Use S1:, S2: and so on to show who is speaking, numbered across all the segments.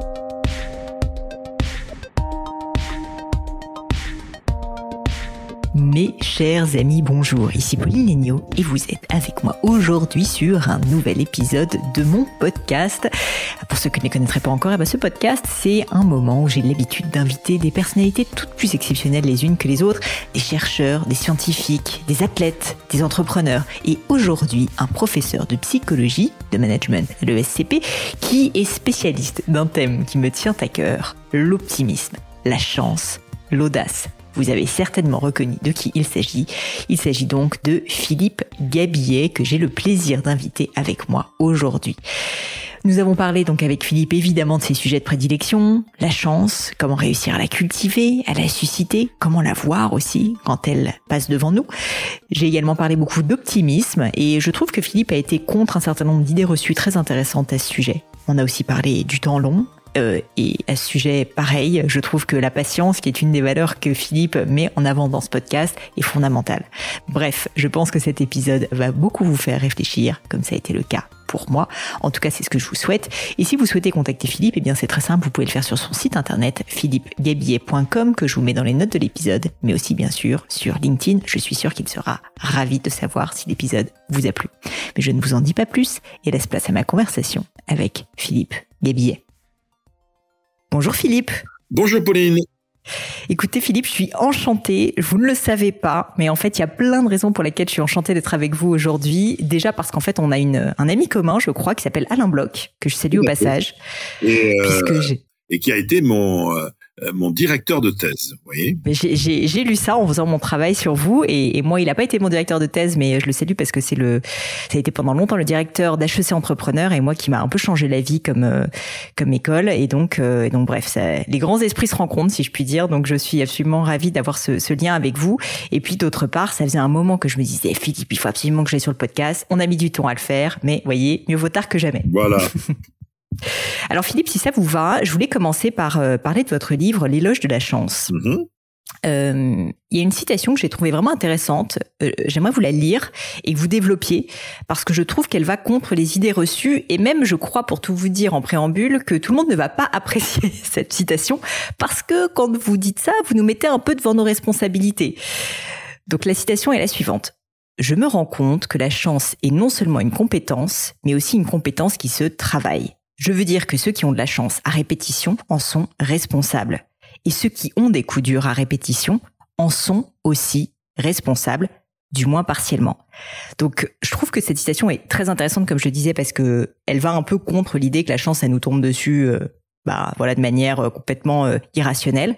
S1: thank you Mes chers amis, bonjour, ici Pauline Legnaud et vous êtes avec moi aujourd'hui sur un nouvel épisode de mon podcast. Pour ceux qui ne les connaîtraient pas encore, eh ben, ce podcast, c'est un moment où j'ai l'habitude d'inviter des personnalités toutes plus exceptionnelles les unes que les autres, des chercheurs, des scientifiques, des athlètes, des entrepreneurs et aujourd'hui un professeur de psychologie, de management à l'ESCP, qui est spécialiste d'un thème qui me tient à cœur, l'optimisme, la chance, l'audace vous avez certainement reconnu de qui il s'agit. Il s'agit donc de Philippe Gabillet que j'ai le plaisir d'inviter avec moi aujourd'hui. Nous avons parlé donc avec Philippe évidemment de ses sujets de prédilection, la chance, comment réussir à la cultiver, à la susciter, comment la voir aussi quand elle passe devant nous. J'ai également parlé beaucoup d'optimisme et je trouve que Philippe a été contre un certain nombre d'idées reçues très intéressantes à ce sujet. On a aussi parlé du temps long, euh, et à ce sujet, pareil, je trouve que la patience, qui est une des valeurs que Philippe met en avant dans ce podcast, est fondamentale. Bref, je pense que cet épisode va beaucoup vous faire réfléchir, comme ça a été le cas pour moi. En tout cas, c'est ce que je vous souhaite. Et si vous souhaitez contacter Philippe, eh bien, c'est très simple. Vous pouvez le faire sur son site internet, philippegabillet.com, que je vous mets dans les notes de l'épisode, mais aussi, bien sûr, sur LinkedIn. Je suis sûr qu'il sera ravi de savoir si l'épisode vous a plu. Mais je ne vous en dis pas plus et laisse place à ma conversation avec Philippe Gabillet. Bonjour Philippe.
S2: Bonjour Pauline.
S1: Écoutez Philippe, je suis enchantée, vous ne le savez pas, mais en fait il y a plein de raisons pour lesquelles je suis enchantée d'être avec vous aujourd'hui. Déjà parce qu'en fait on a une, un ami commun, je crois, qui s'appelle Alain Bloch, que je salue au passage.
S2: Et, euh, et qui a été mon, euh, mon directeur de thèse, vous voyez.
S1: J'ai lu ça en faisant mon travail sur vous et, moi, il n'a pas été mon directeur de thèse, mais je le salue parce que c'est le, ça a été pendant longtemps le directeur d'HEC Entrepreneur et moi qui m'a un peu changé la vie comme euh, comme école et donc euh, et donc bref, ça, les grands esprits se rencontrent si je puis dire. Donc je suis absolument ravie d'avoir ce, ce, lien avec vous. Et puis d'autre part, ça faisait un moment que je me disais Philippe, il faut absolument que j'aille sur le podcast. On a mis du temps à le faire, mais voyez, mieux vaut tard que jamais.
S2: Voilà.
S1: Alors Philippe, si ça vous va, je voulais commencer par euh, parler de votre livre L'éloge de la chance.
S2: Mm-hmm.
S1: Euh, il y a une citation que j'ai trouvée vraiment intéressante. Euh, j'aimerais vous la lire et que vous développiez parce que je trouve qu'elle va contre les idées reçues et même, je crois, pour tout vous dire en préambule, que tout le monde ne va pas apprécier cette citation parce que quand vous dites ça, vous nous mettez un peu devant nos responsabilités. Donc la citation est la suivante. Je me rends compte que la chance est non seulement une compétence, mais aussi une compétence qui se travaille. Je veux dire que ceux qui ont de la chance à répétition en sont responsables. Et ceux qui ont des coups durs à répétition en sont aussi responsables, du moins partiellement. Donc, je trouve que cette citation est très intéressante, comme je le disais, parce que elle va un peu contre l'idée que la chance, elle nous tombe dessus, euh, bah, voilà, de manière euh, complètement euh, irrationnelle.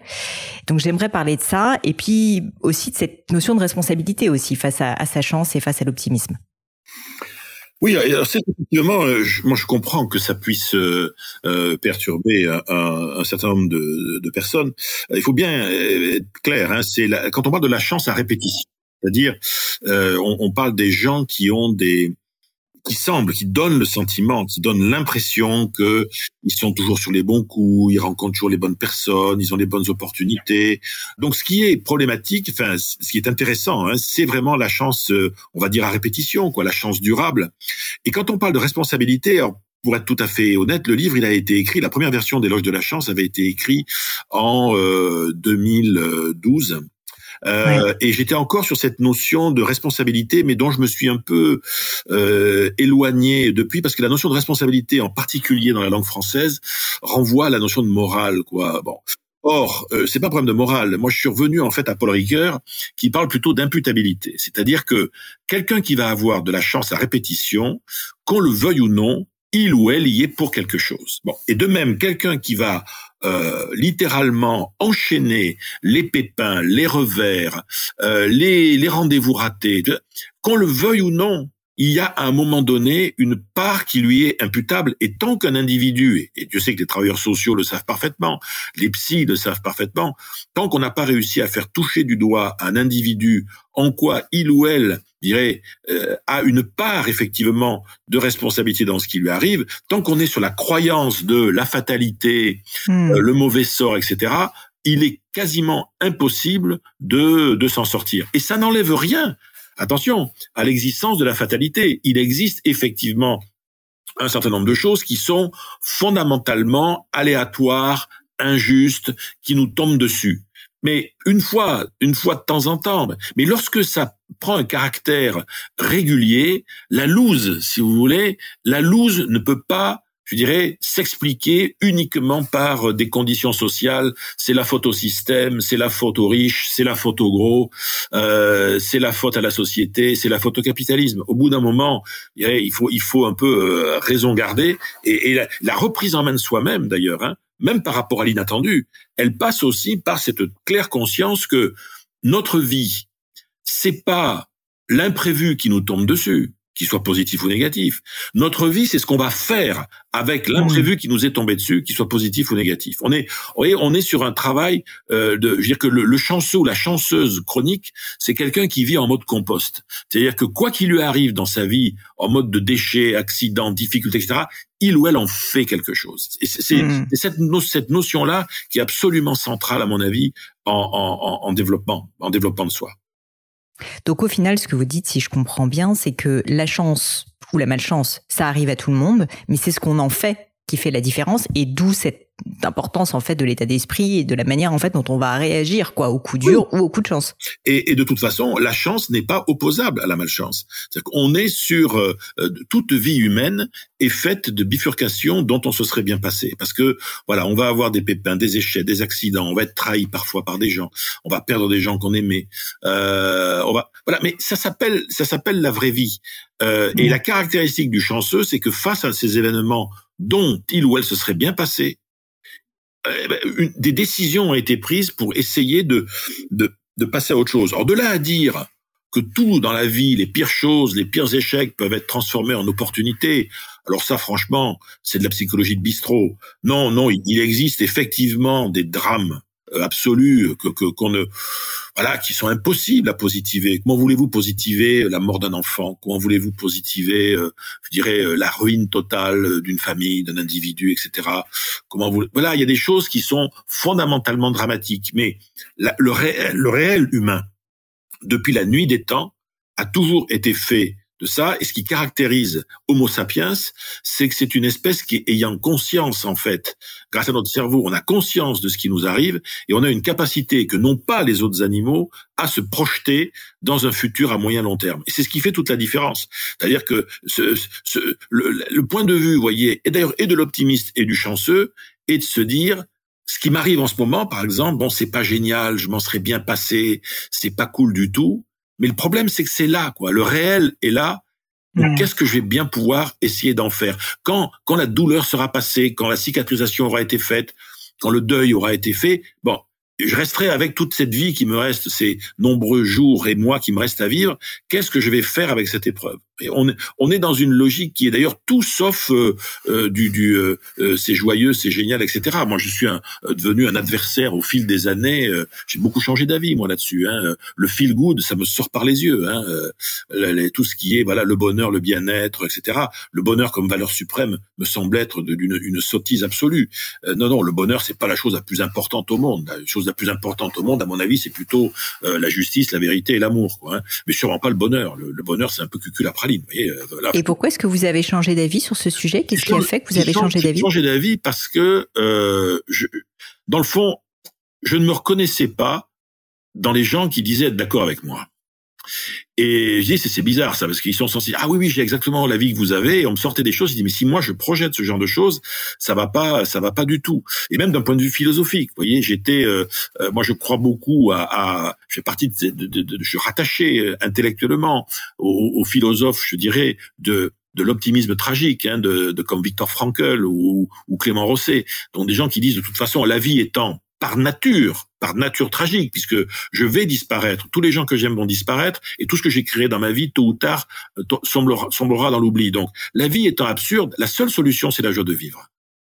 S1: Donc, j'aimerais parler de ça, et puis aussi de cette notion de responsabilité aussi face à sa chance et face à l'optimisme.
S2: Oui, c'est effectivement, euh, moi je comprends que ça puisse euh, euh perturber un, un, certain nombre de, de, personnes. Il faut bien être clair, hein, c'est quand on parle de la chance à répétition, c'est-à-dire on, on, parle des gens qui ont des qui semble, qui donne le sentiment, qui donne l'impression que ils sont toujours sur les bons coups, ils rencontrent toujours les bonnes personnes, ils ont les bonnes opportunités. Donc, ce qui est problématique, enfin, ce qui est intéressant, hein, c'est vraiment la chance, euh, on va dire à répétition, quoi, la chance durable. Et quand on parle de responsabilité, pour être tout à fait honnête, le livre, il a été écrit, la première version d'Éloge de la chance avait été écrit en euh, 2012. Euh, et j'étais encore sur cette notion de responsabilité, mais dont je me suis un peu euh, éloigné depuis, parce que la notion de responsabilité, en particulier dans la langue française, renvoie à la notion de morale, quoi. Bon. Or, euh, c'est pas un problème de morale. Moi, je suis revenu en fait à Paul Ricoeur, qui parle plutôt d'imputabilité, c'est-à-dire que quelqu'un qui va avoir de la chance à répétition, qu'on le veuille ou non, il ou elle y est pour quelque chose. Bon, et de même, quelqu'un qui va euh, littéralement enchaîner les pépins, les revers, euh, les, les rendez-vous ratés, qu'on le veuille ou non, il y a à un moment donné une part qui lui est imputable. Et tant qu'un individu, et Dieu sait que les travailleurs sociaux le savent parfaitement, les psys le savent parfaitement, tant qu'on n'a pas réussi à faire toucher du doigt un individu en quoi il ou elle dirais, euh, a une part effectivement de responsabilité dans ce qui lui arrive, tant qu'on est sur la croyance de la fatalité, hmm. euh, le mauvais sort, etc., il est quasiment impossible de, de s'en sortir. Et ça n'enlève rien Attention à l'existence de la fatalité. Il existe effectivement un certain nombre de choses qui sont fondamentalement aléatoires, injustes, qui nous tombent dessus. Mais une fois, une fois de temps en temps. Mais lorsque ça prend un caractère régulier, la loose, si vous voulez, la loose ne peut pas je dirais, s'expliquer uniquement par des conditions sociales. C'est la faute au système, c'est la faute aux riches, c'est la faute aux gros, euh, c'est la faute à la société, c'est la faute au capitalisme. Au bout d'un moment, il faut, il faut un peu euh, raison garder. Et, et la, reprise en main de soi-même, d'ailleurs, hein, même par rapport à l'inattendu, elle passe aussi par cette claire conscience que notre vie, c'est pas l'imprévu qui nous tombe dessus, qu'il soit positif ou négatif. Notre vie, c'est ce qu'on va faire avec l'imprévu qui nous est tombé dessus, qu'il soit positif ou négatif. On est, voyez, on est sur un travail euh, de, je veux dire que le, le chanceux ou la chanceuse chronique, c'est quelqu'un qui vit en mode compost. C'est-à-dire que quoi qu'il lui arrive dans sa vie, en mode de déchets, accidents, difficultés, etc., il ou elle en fait quelque chose. Et c'est cette, cette notion-là qui est absolument centrale, à mon avis, en, en, en développement, en développement de soi.
S1: Donc au final, ce que vous dites, si je comprends bien, c'est que la chance ou la malchance, ça arrive à tout le monde, mais c'est ce qu'on en fait qui fait la différence et d'où cette importance en fait de l'état d'esprit et de la manière en fait dont on va réagir quoi au coup dur ou au coup de chance.
S2: Et, et, de toute façon, la chance n'est pas opposable à la malchance. C'est on est sur euh, toute vie humaine est faite de bifurcations dont on se serait bien passé parce que voilà, on va avoir des pépins, des échecs, des accidents, on va être trahi parfois par des gens, on va perdre des gens qu'on aimait, euh, on va voilà, mais ça s'appelle ça s'appelle la vraie vie. Euh, Et mmh. la caractéristique du chanceux, c'est que face à ces événements dont il ou elle se serait bien passé, euh, ben, des décisions ont été prises pour essayer de, de, de passer à autre chose. Alors de là à dire que tout dans la vie, les pires choses, les pires échecs peuvent être transformés en opportunités. Alors ça, franchement, c'est de la psychologie de bistrot. Non, non, il existe effectivement des drames euh, absolus que qu'on ne voilà qui sont impossibles à positiver. Comment voulez-vous positiver la mort d'un enfant? Comment voulez-vous positiver, euh, je dirais, euh, la ruine totale d'une famille, d'un individu, etc. Comment vous voilà, il y a des choses qui sont fondamentalement dramatiques, mais le réel, le réel humain, depuis la nuit des temps, a toujours été fait de ça. Et ce qui caractérise Homo sapiens, c'est que c'est une espèce qui, ayant conscience, en fait, grâce à notre cerveau, on a conscience de ce qui nous arrive et on a une capacité que n'ont pas les autres animaux à se projeter dans un futur à moyen long terme. Et c'est ce qui fait toute la différence. C'est-à-dire que ce, ce, le, point de vue, vous voyez, et d'ailleurs, et de l'optimiste et du chanceux, est de se dire, ce qui m'arrive en ce moment, par exemple, bon, c'est pas génial, je m'en serais bien passé, c'est pas cool du tout, mais le problème, c'est que c'est là, quoi. Le réel est là. Qu'est-ce que je vais bien pouvoir essayer d'en faire? Quand, quand la douleur sera passée, quand la cicatrisation aura été faite, quand le deuil aura été fait, bon, je resterai avec toute cette vie qui me reste, ces nombreux jours et mois qui me restent à vivre. Qu'est-ce que je vais faire avec cette épreuve? On, on est dans une logique qui est d'ailleurs tout sauf euh, euh du, du euh, euh, c'est joyeux, c'est génial, etc. Moi, je suis un, devenu un adversaire au fil des années. J'ai beaucoup changé d'avis moi là-dessus. Hein. Le feel good, ça me sort par les yeux. Hein. tout ce qui est voilà le bonheur, le bien-être, etc. Le bonheur comme valeur suprême me semble être d'une une sottise absolue. non, non, le bonheur c'est pas la chose la plus importante au monde. La chose la plus importante au monde, à mon avis, c'est plutôt la justice, la vérité et l'amour. Hein. Mais sûrement pas le bonheur. Le, bonheur, c'est un peu
S1: euh, Et pourquoi est-ce que vous avez changé d'avis sur ce sujet? Qu'est-ce qui a fait que vous avez changé d'avis?
S2: J'ai changé d'avis parce que, euh, je, dans le fond, je ne me reconnaissais pas dans les gens qui disaient être d'accord avec moi. Et je dis c'est bizarre ça parce qu'ils sont censés ah oui oui j'ai exactement l'avis que vous avez. Et on me sortait des choses je dis mais si moi je projette ce genre de choses ça va pas ça va pas du tout. Et même d'un point de vue philosophique vous voyez j'étais euh, euh, moi je crois beaucoup à, à je fais partie de, de, de, de je suis rattaché euh, intellectuellement aux, aux, philosophes je dirais de de l'optimisme tragique, hein, de, de, comme Victor Frankl ou, ou Clément Rosset, donc des gens qui disent de toute façon la vie étant par nature, par nature tragique, puisque je vais disparaître, tous les gens que j'aime vont disparaître, et tout ce que j'ai créé dans ma vie, tôt ou tard, euh, sombrera, dans l'oubli. Donc, la vie étant absurde, la seule solution, c'est la joie de vivre.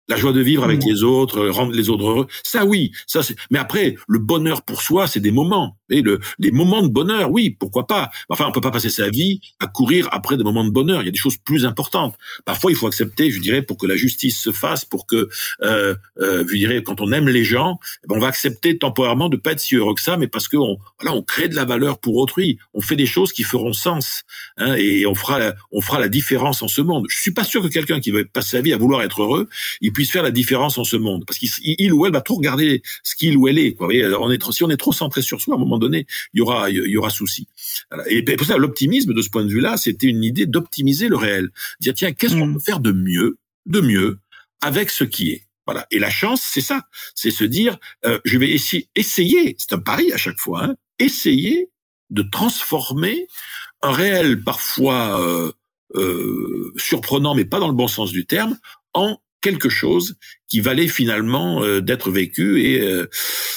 S2: La joie de vivre avec les autres, euh, rendre les autres heureux, ça oui, ça c'est. Mais après, le bonheur pour soi, c'est des moments. Et le, les moments de bonheur, oui, pourquoi pas. Enfin, on peut pas passer sa vie à courir après des moments de bonheur. Il y a des choses plus importantes. Parfois, il faut accepter, je dirais, pour que la justice se fasse, pour que, euh, euh, je dirais, quand on aime les gens, eh ben, on va accepter temporairement de pas être si heureux que ça, mais parce que on, voilà, on crée de la valeur pour autrui. On fait des choses qui feront sens, hein, et on fera, la, on fera la différence en ce monde. Je suis pas sûr que quelqu'un qui veut passer sa vie à vouloir être heureux, il puisse faire la différence en ce monde, parce qu'il ou elle va trop regarder ce qu'il ou elle est. Quoi. Voyez, on est si on est trop centré sur soi, à un moment donné, il y aura, il y aura souci. Et pour ça, l'optimisme de ce point de vue-là, c'était une idée d'optimiser le réel. Dire tiens, qu'est-ce qu'on mm. peut faire de mieux, de mieux avec ce qui est? Voilà. Et la chance, c'est ça, c'est se dire, euh, je vais essayer, essayer, c'est un pari à chaque fois, hein, essayer de transformer un réel parfois euh, euh, surprenant, mais pas dans le bon sens du terme, en quelque chose qui valait finalement euh, d'être vécu et euh,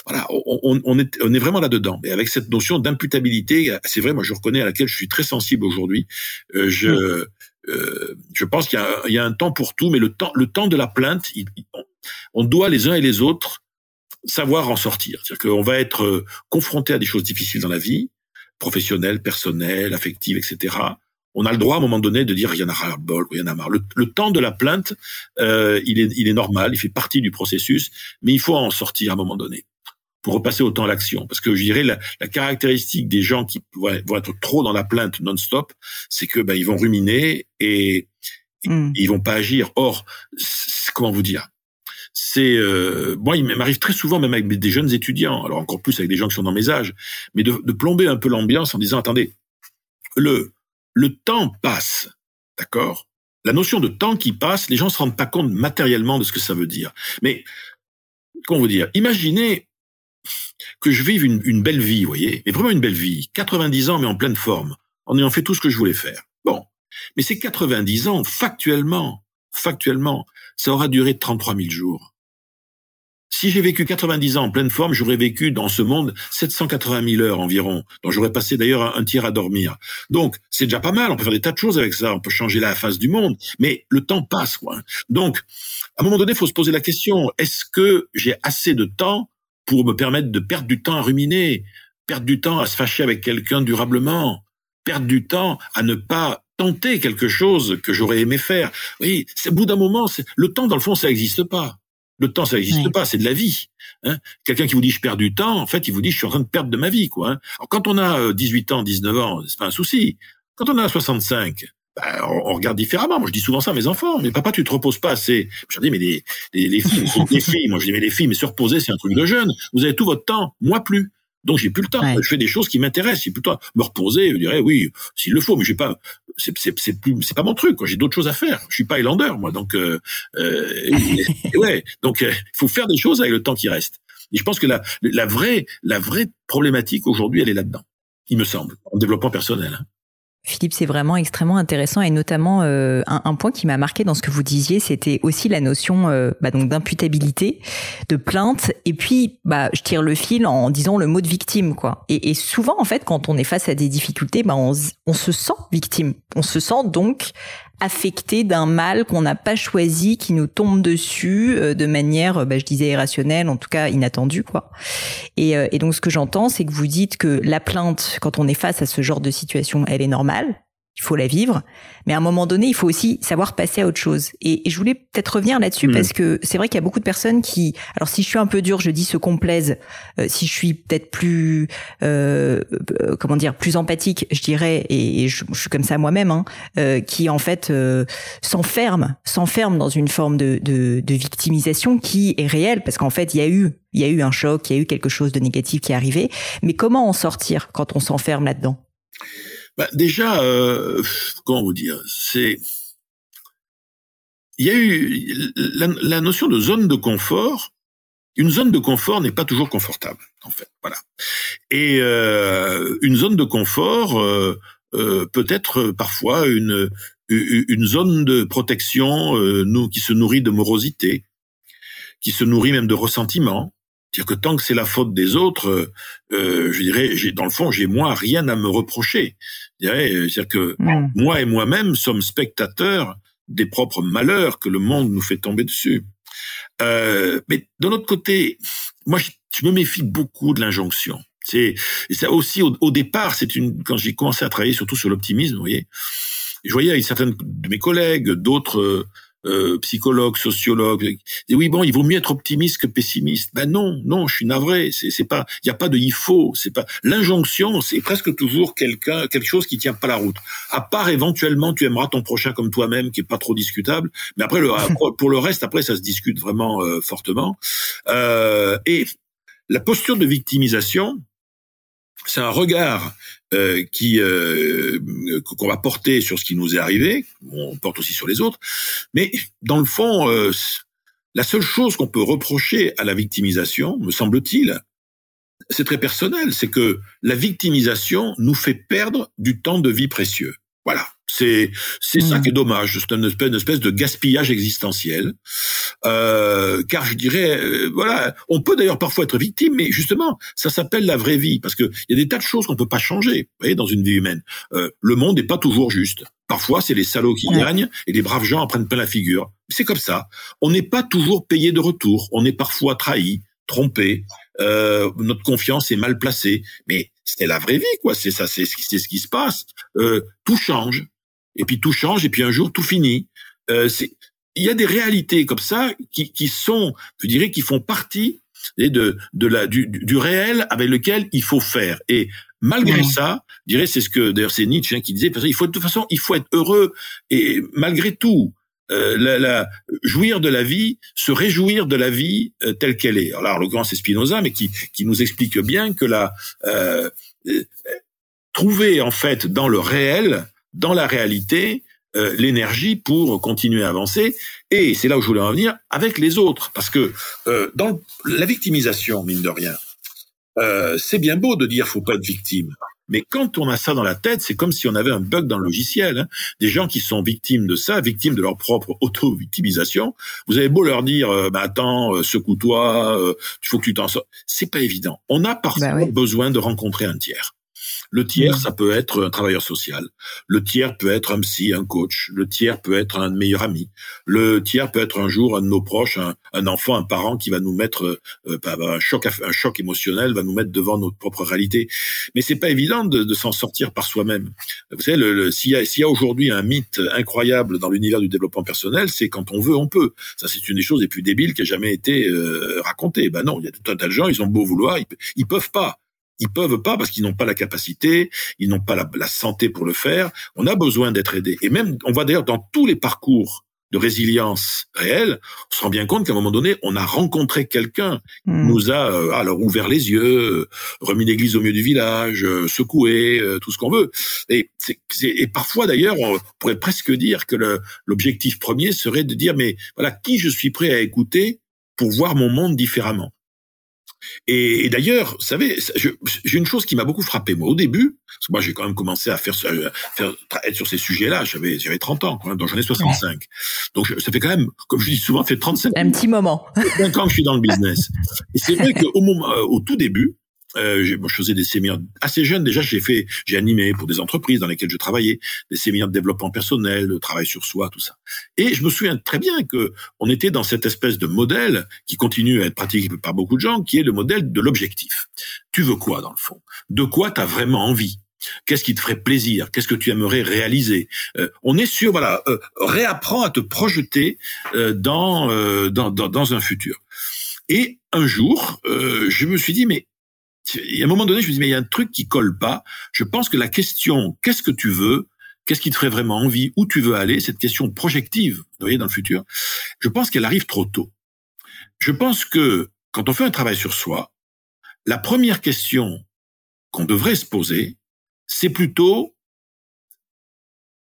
S2: voilà on, on, est on est vraiment là dedans et avec cette notion d'imputabilité c'est vrai moi je reconnais à laquelle je suis très sensible aujourd'hui. Euh, je mmh. je pense qu'il y, y, a un temps pour tout mais le temps le temps de la plainte on doit les uns et les autres savoir en sortir. C'est-à-dire qu'on va être confronté à des choses difficiles dans la vie professionnelles personnelles affectives etc on a le droit à un moment donné de dire il y en a ras bol, il y en a marre. Le, temps de la plainte, euh, il, est, il est normal, il fait partie du processus, mais il faut en sortir à un moment donné pour repasser au temps à l'action. Parce que je dirais la, la, caractéristique des gens qui vont être trop dans la plainte non-stop, c'est que ben, ils vont ruminer et, hmm. ils vont pas agir. Or, comment vous dire c'est euh, moi il m'arrive très souvent même avec des jeunes étudiants alors encore plus avec des gens qui sont dans mes âges mais de, de plomber un peu l'ambiance en disant attendez le le temps passe, d'accord? La notion de temps qui passe, les gens se rendent pas compte matériellement de ce que ça veut dire. Mais, comment vous dire? Imaginez que je vive une, belle vie, vous voyez, mais vraiment une belle vie, 90 ans mais en pleine forme, en ayant fait tout ce que je voulais faire. Bon, mais ces 90 ans, factuellement, factuellement, ça aura duré 33 000 jours. Si j'ai vécu 90 ans en pleine forme, j'aurais vécu dans ce monde 780 000 heures environ, dont j'aurais passé d'ailleurs un, tiers à dormir. Donc, c'est déjà pas mal, on peut faire des tas de choses avec ça, on peut changer la face du monde, mais le temps passe, quoi. Donc, à un moment donné, il faut se poser la question, est-ce que j'ai assez de temps pour me permettre de perdre du temps à ruminer, perdre du temps à se fâcher avec quelqu'un durablement, perdre du temps à ne pas tenter quelque chose que j'aurais aimé faire? Oui, au bout d'un moment, le temps, dans le fond, ça n'existe pas. Le temps, ça n'existe pas, c'est de la vie. Hein Quelqu'un qui vous dit je perds du temps, en fait, il vous dit je suis en train de perdre de ma vie. Quoi, hein Alors, quand on a 18 euh, ans, 19 ans, c'est pas un souci. Quand on a 65, ben, on, regarde différemment. Moi, je dis souvent ça à mes enfants. Mais papa, tu te reposes pas assez. Je dis, mais les, les, les filles, les filles. Moi, je dis, mais les filles, mais se reposer, c'est un truc de jeune. Vous avez tout votre temps, moi plus. Donc j'ai plus le temps. Je fais des choses qui m'intéressent. J'ai plutôt me reposer. Je dirais oui, s'il le faut, mais j'ai pas. C'est c'est c'est plus c'est pas mon truc. J'ai d'autres choses à faire. Je suis pas Highlander moi. Donc euh, euh ouais. Donc euh, il faut faire des choses avec le temps qui reste. Et je pense que la la vraie la vraie problématique aujourd'hui, elle est là-dedans. Il me semble en développement personnel.
S1: Philippe, c'est vraiment extrêmement intéressant et notamment euh, un, point qui m'a marqué dans ce que vous disiez, c'était aussi la notion euh, bah, donc d'imputabilité, de plainte et puis bah je tire le fil en disant le mot de victime quoi. Et, souvent en fait quand on est face à des difficultés, bah on, on se sent victime, on se sent donc affecté d'un mal qu'on n'a pas choisi, qui nous tombe dessus euh, de manière, bah, je disais irrationnelle, en tout cas inattendue, quoi. Et, euh, et donc ce que j'entends, c'est que vous dites que la plainte, quand on est face à ce genre de situation, elle est normale, il faut la vivre, mais à un moment donné, il faut aussi savoir passer à autre chose. Et, je voulais peut-être revenir là-dessus mm. parce que c'est vrai qu'il y a beaucoup de personnes qui, alors si je suis un peu dur, je dis se complaisent. Euh, si je suis peut-être plus, euh, euh, comment dire, plus empathique, je dirais, et, je, suis comme ça moi-même, hein, euh, qui en fait s'enferme, s'enferme dans une forme de, de, de victimisation qui est réelle parce qu'en fait, il y a eu, il y a eu un choc, il y a eu quelque chose de négatif qui est arrivé. Mais comment en sortir quand on s'enferme là-dedans?
S2: Bah, déjà, euh, comment vous dire, c'est il y a eu la, notion de zone de confort. Une zone de confort n'est pas toujours confortable, en fait. Voilà. Et euh, une zone de confort euh, euh peut être parfois une une zone de protection euh, nous, qui se nourrit de morosité, qui se nourrit même de ressentiment, c'est-à-dire que tant que c'est la faute des autres, euh, euh je dirais, j'ai dans le fond, j'ai moi rien à me reprocher. C'est-à-dire que mm. moi et moi-même sommes spectateurs des propres malheurs que le monde nous fait tomber dessus. Euh, mais d'un autre côté, moi, je, me méfie beaucoup de l'injonction. C'est ça aussi au, départ, c'est une quand j'ai commencé à travailler surtout sur l'optimisme, vous voyez, je voyais certains de mes collègues, d'autres euh, psychologue, sociologue, dit oui bon, il vaut mieux être optimiste que pessimiste. Ben non, non, je suis navré. C'est, c'est pas, il y a pas de il faut. C'est pas l'injonction. C'est presque toujours quelqu'un, quelque chose qui tient pas la route. À part éventuellement, tu aimeras ton prochain comme toi-même, qui est pas trop discutable. Mais après, le, pour le reste, après, ça se discute vraiment euh, fortement. Euh, et la posture de victimisation, c'est un regard euh, qui euh, qu'on va porter sur ce qui nous est arrivé, on porte aussi sur les autres, mais dans le fond, euh, la seule chose qu'on peut reprocher à la victimisation, me semble-t-il, c'est très personnel, c'est que la victimisation nous fait perdre du temps de vie précieux. Voilà. C'est c'est ça qui est dommage. C'est une espèce, une espèce de gaspillage existentiel. Euh, car je dirais, euh, voilà, on peut d'ailleurs parfois être victime, mais justement, ça s'appelle la vraie vie parce que il y a des tas de choses qu'on peut pas changer. Vous voyez, dans une vie humaine, euh, le monde n'est pas toujours juste. Parfois, c'est les salauds qui gagnent et les braves gens en prennent plein la figure. C'est comme ça. On n'est pas toujours payé de retour. On est parfois trahi, trompé. Euh, notre confiance est mal placée. Mais c'était la vraie vie, quoi. C'est ça, c'est ce qui se passe. Euh, tout change et puis tout change, et puis un jour tout finit. Euh, il y a des réalités comme ça qui, qui sont, je dirais, qui font partie de, de la, du, du réel avec lequel il faut faire. Et malgré ça, je dirais, c'est ce que d'ailleurs c'est Nietzsche hein, qui disait, parce qu'il faut de toute façon, il faut être heureux et malgré tout. Euh, la, la, jouir de la vie, se réjouir de la vie euh, telle qu'elle est. Alors, en l'occurrence, c'est Spinoza, mais qui, qui nous explique bien que la euh, euh trouver en fait dans le réel dans la réalité euh, l'énergie pour continuer à avancer. Et c'est là où je voulais en venir avec les autres, parce que euh, dans la victimisation, mine de rien, euh, c'est bien beau de dire faut pas être victime. Mais quand on a ça dans la tête, c'est comme si on avait un bug dans le logiciel. Hein. Des gens qui sont victimes de ça, victimes de leur propre auto-victimisation, vous avez beau leur dire, euh, bah, attends, secoue-toi, il faut que tu t'en sors. C'est pas évident. On a parfois bah besoin de rencontrer un tiers. Le tiers, ça peut être un travailleur social. Le tiers peut être un psy, un coach. Le tiers peut être un meilleur ami. Le tiers peut être un jour un de nos proches, un, enfant, un parent qui va nous mettre euh, un choc, un choc émotionnel, va nous mettre devant notre propre réalité. Mais c'est pas évident de, s'en sortir par soi-même. Vous savez, le, s'il y a, a aujourd'hui un mythe incroyable dans l'univers du développement personnel, c'est quand on veut, on peut. Ça, c'est une des choses les plus débiles qui a jamais été euh, racontée. Ben non, il y a tout un tas de gens, ils ont beau vouloir, ils, ils peuvent pas. Ils peuvent pas parce qu'ils n'ont pas la capacité, ils n'ont pas la, santé pour le faire. On a besoin d'être aidé. Et même, on voit d'ailleurs dans tous les parcours de résilience réelle, on se rend bien compte qu'à un moment donné, on a rencontré quelqu'un qui hmm. nous a euh, alors ouvert les yeux, remis l'église au milieu du village, euh, secoué, euh, tout ce qu'on veut. Et, et parfois d'ailleurs, on pourrait presque dire que l'objectif premier serait de dire mais voilà qui je suis prêt à écouter pour voir mon monde différemment? Et, d'ailleurs, vous savez, j'ai une chose qui m'a beaucoup frappé moi au début, parce que moi j'ai quand même commencé à faire, faire être sur ces sujets-là. J'avais j'avais 30 ans, quand donc j'en ai 65. Donc ça fait quand même, comme je dis souvent, fait 35
S1: un petit moment.
S2: 5 ans que je suis dans le business. Et c'est vrai qu'au moment, au tout début, euh, je faisais des séminaires assez jeunes déjà. J'ai fait, j'ai animé pour des entreprises dans lesquelles je travaillais, des séminaires de développement personnel, de travail sur soi, tout ça. Et je me souviens très bien que on était dans cette espèce de modèle qui continue à être pratiqué par beaucoup de gens, qui est le modèle de l'objectif. Tu veux quoi dans le fond? De quoi tu as vraiment envie? Qu'est-ce qui te ferait plaisir? Qu'est-ce que tu aimerais réaliser? Euh, On est sur voilà, euh, réapprends à te projeter euh, dans, dans, dans dans un futur. Et un jour, je me suis dit mais à un moment donné, je me dis, mais il y a un truc qui colle pas. Je pense que la question, qu'est-ce que tu veux, qu'est-ce qui te ferait vraiment envie, où tu veux aller, cette question projective, vous voyez, dans le futur, je pense qu'elle arrive trop tôt. Je pense que quand on fait un travail sur soi, la première question qu'on devrait se poser, c'est plutôt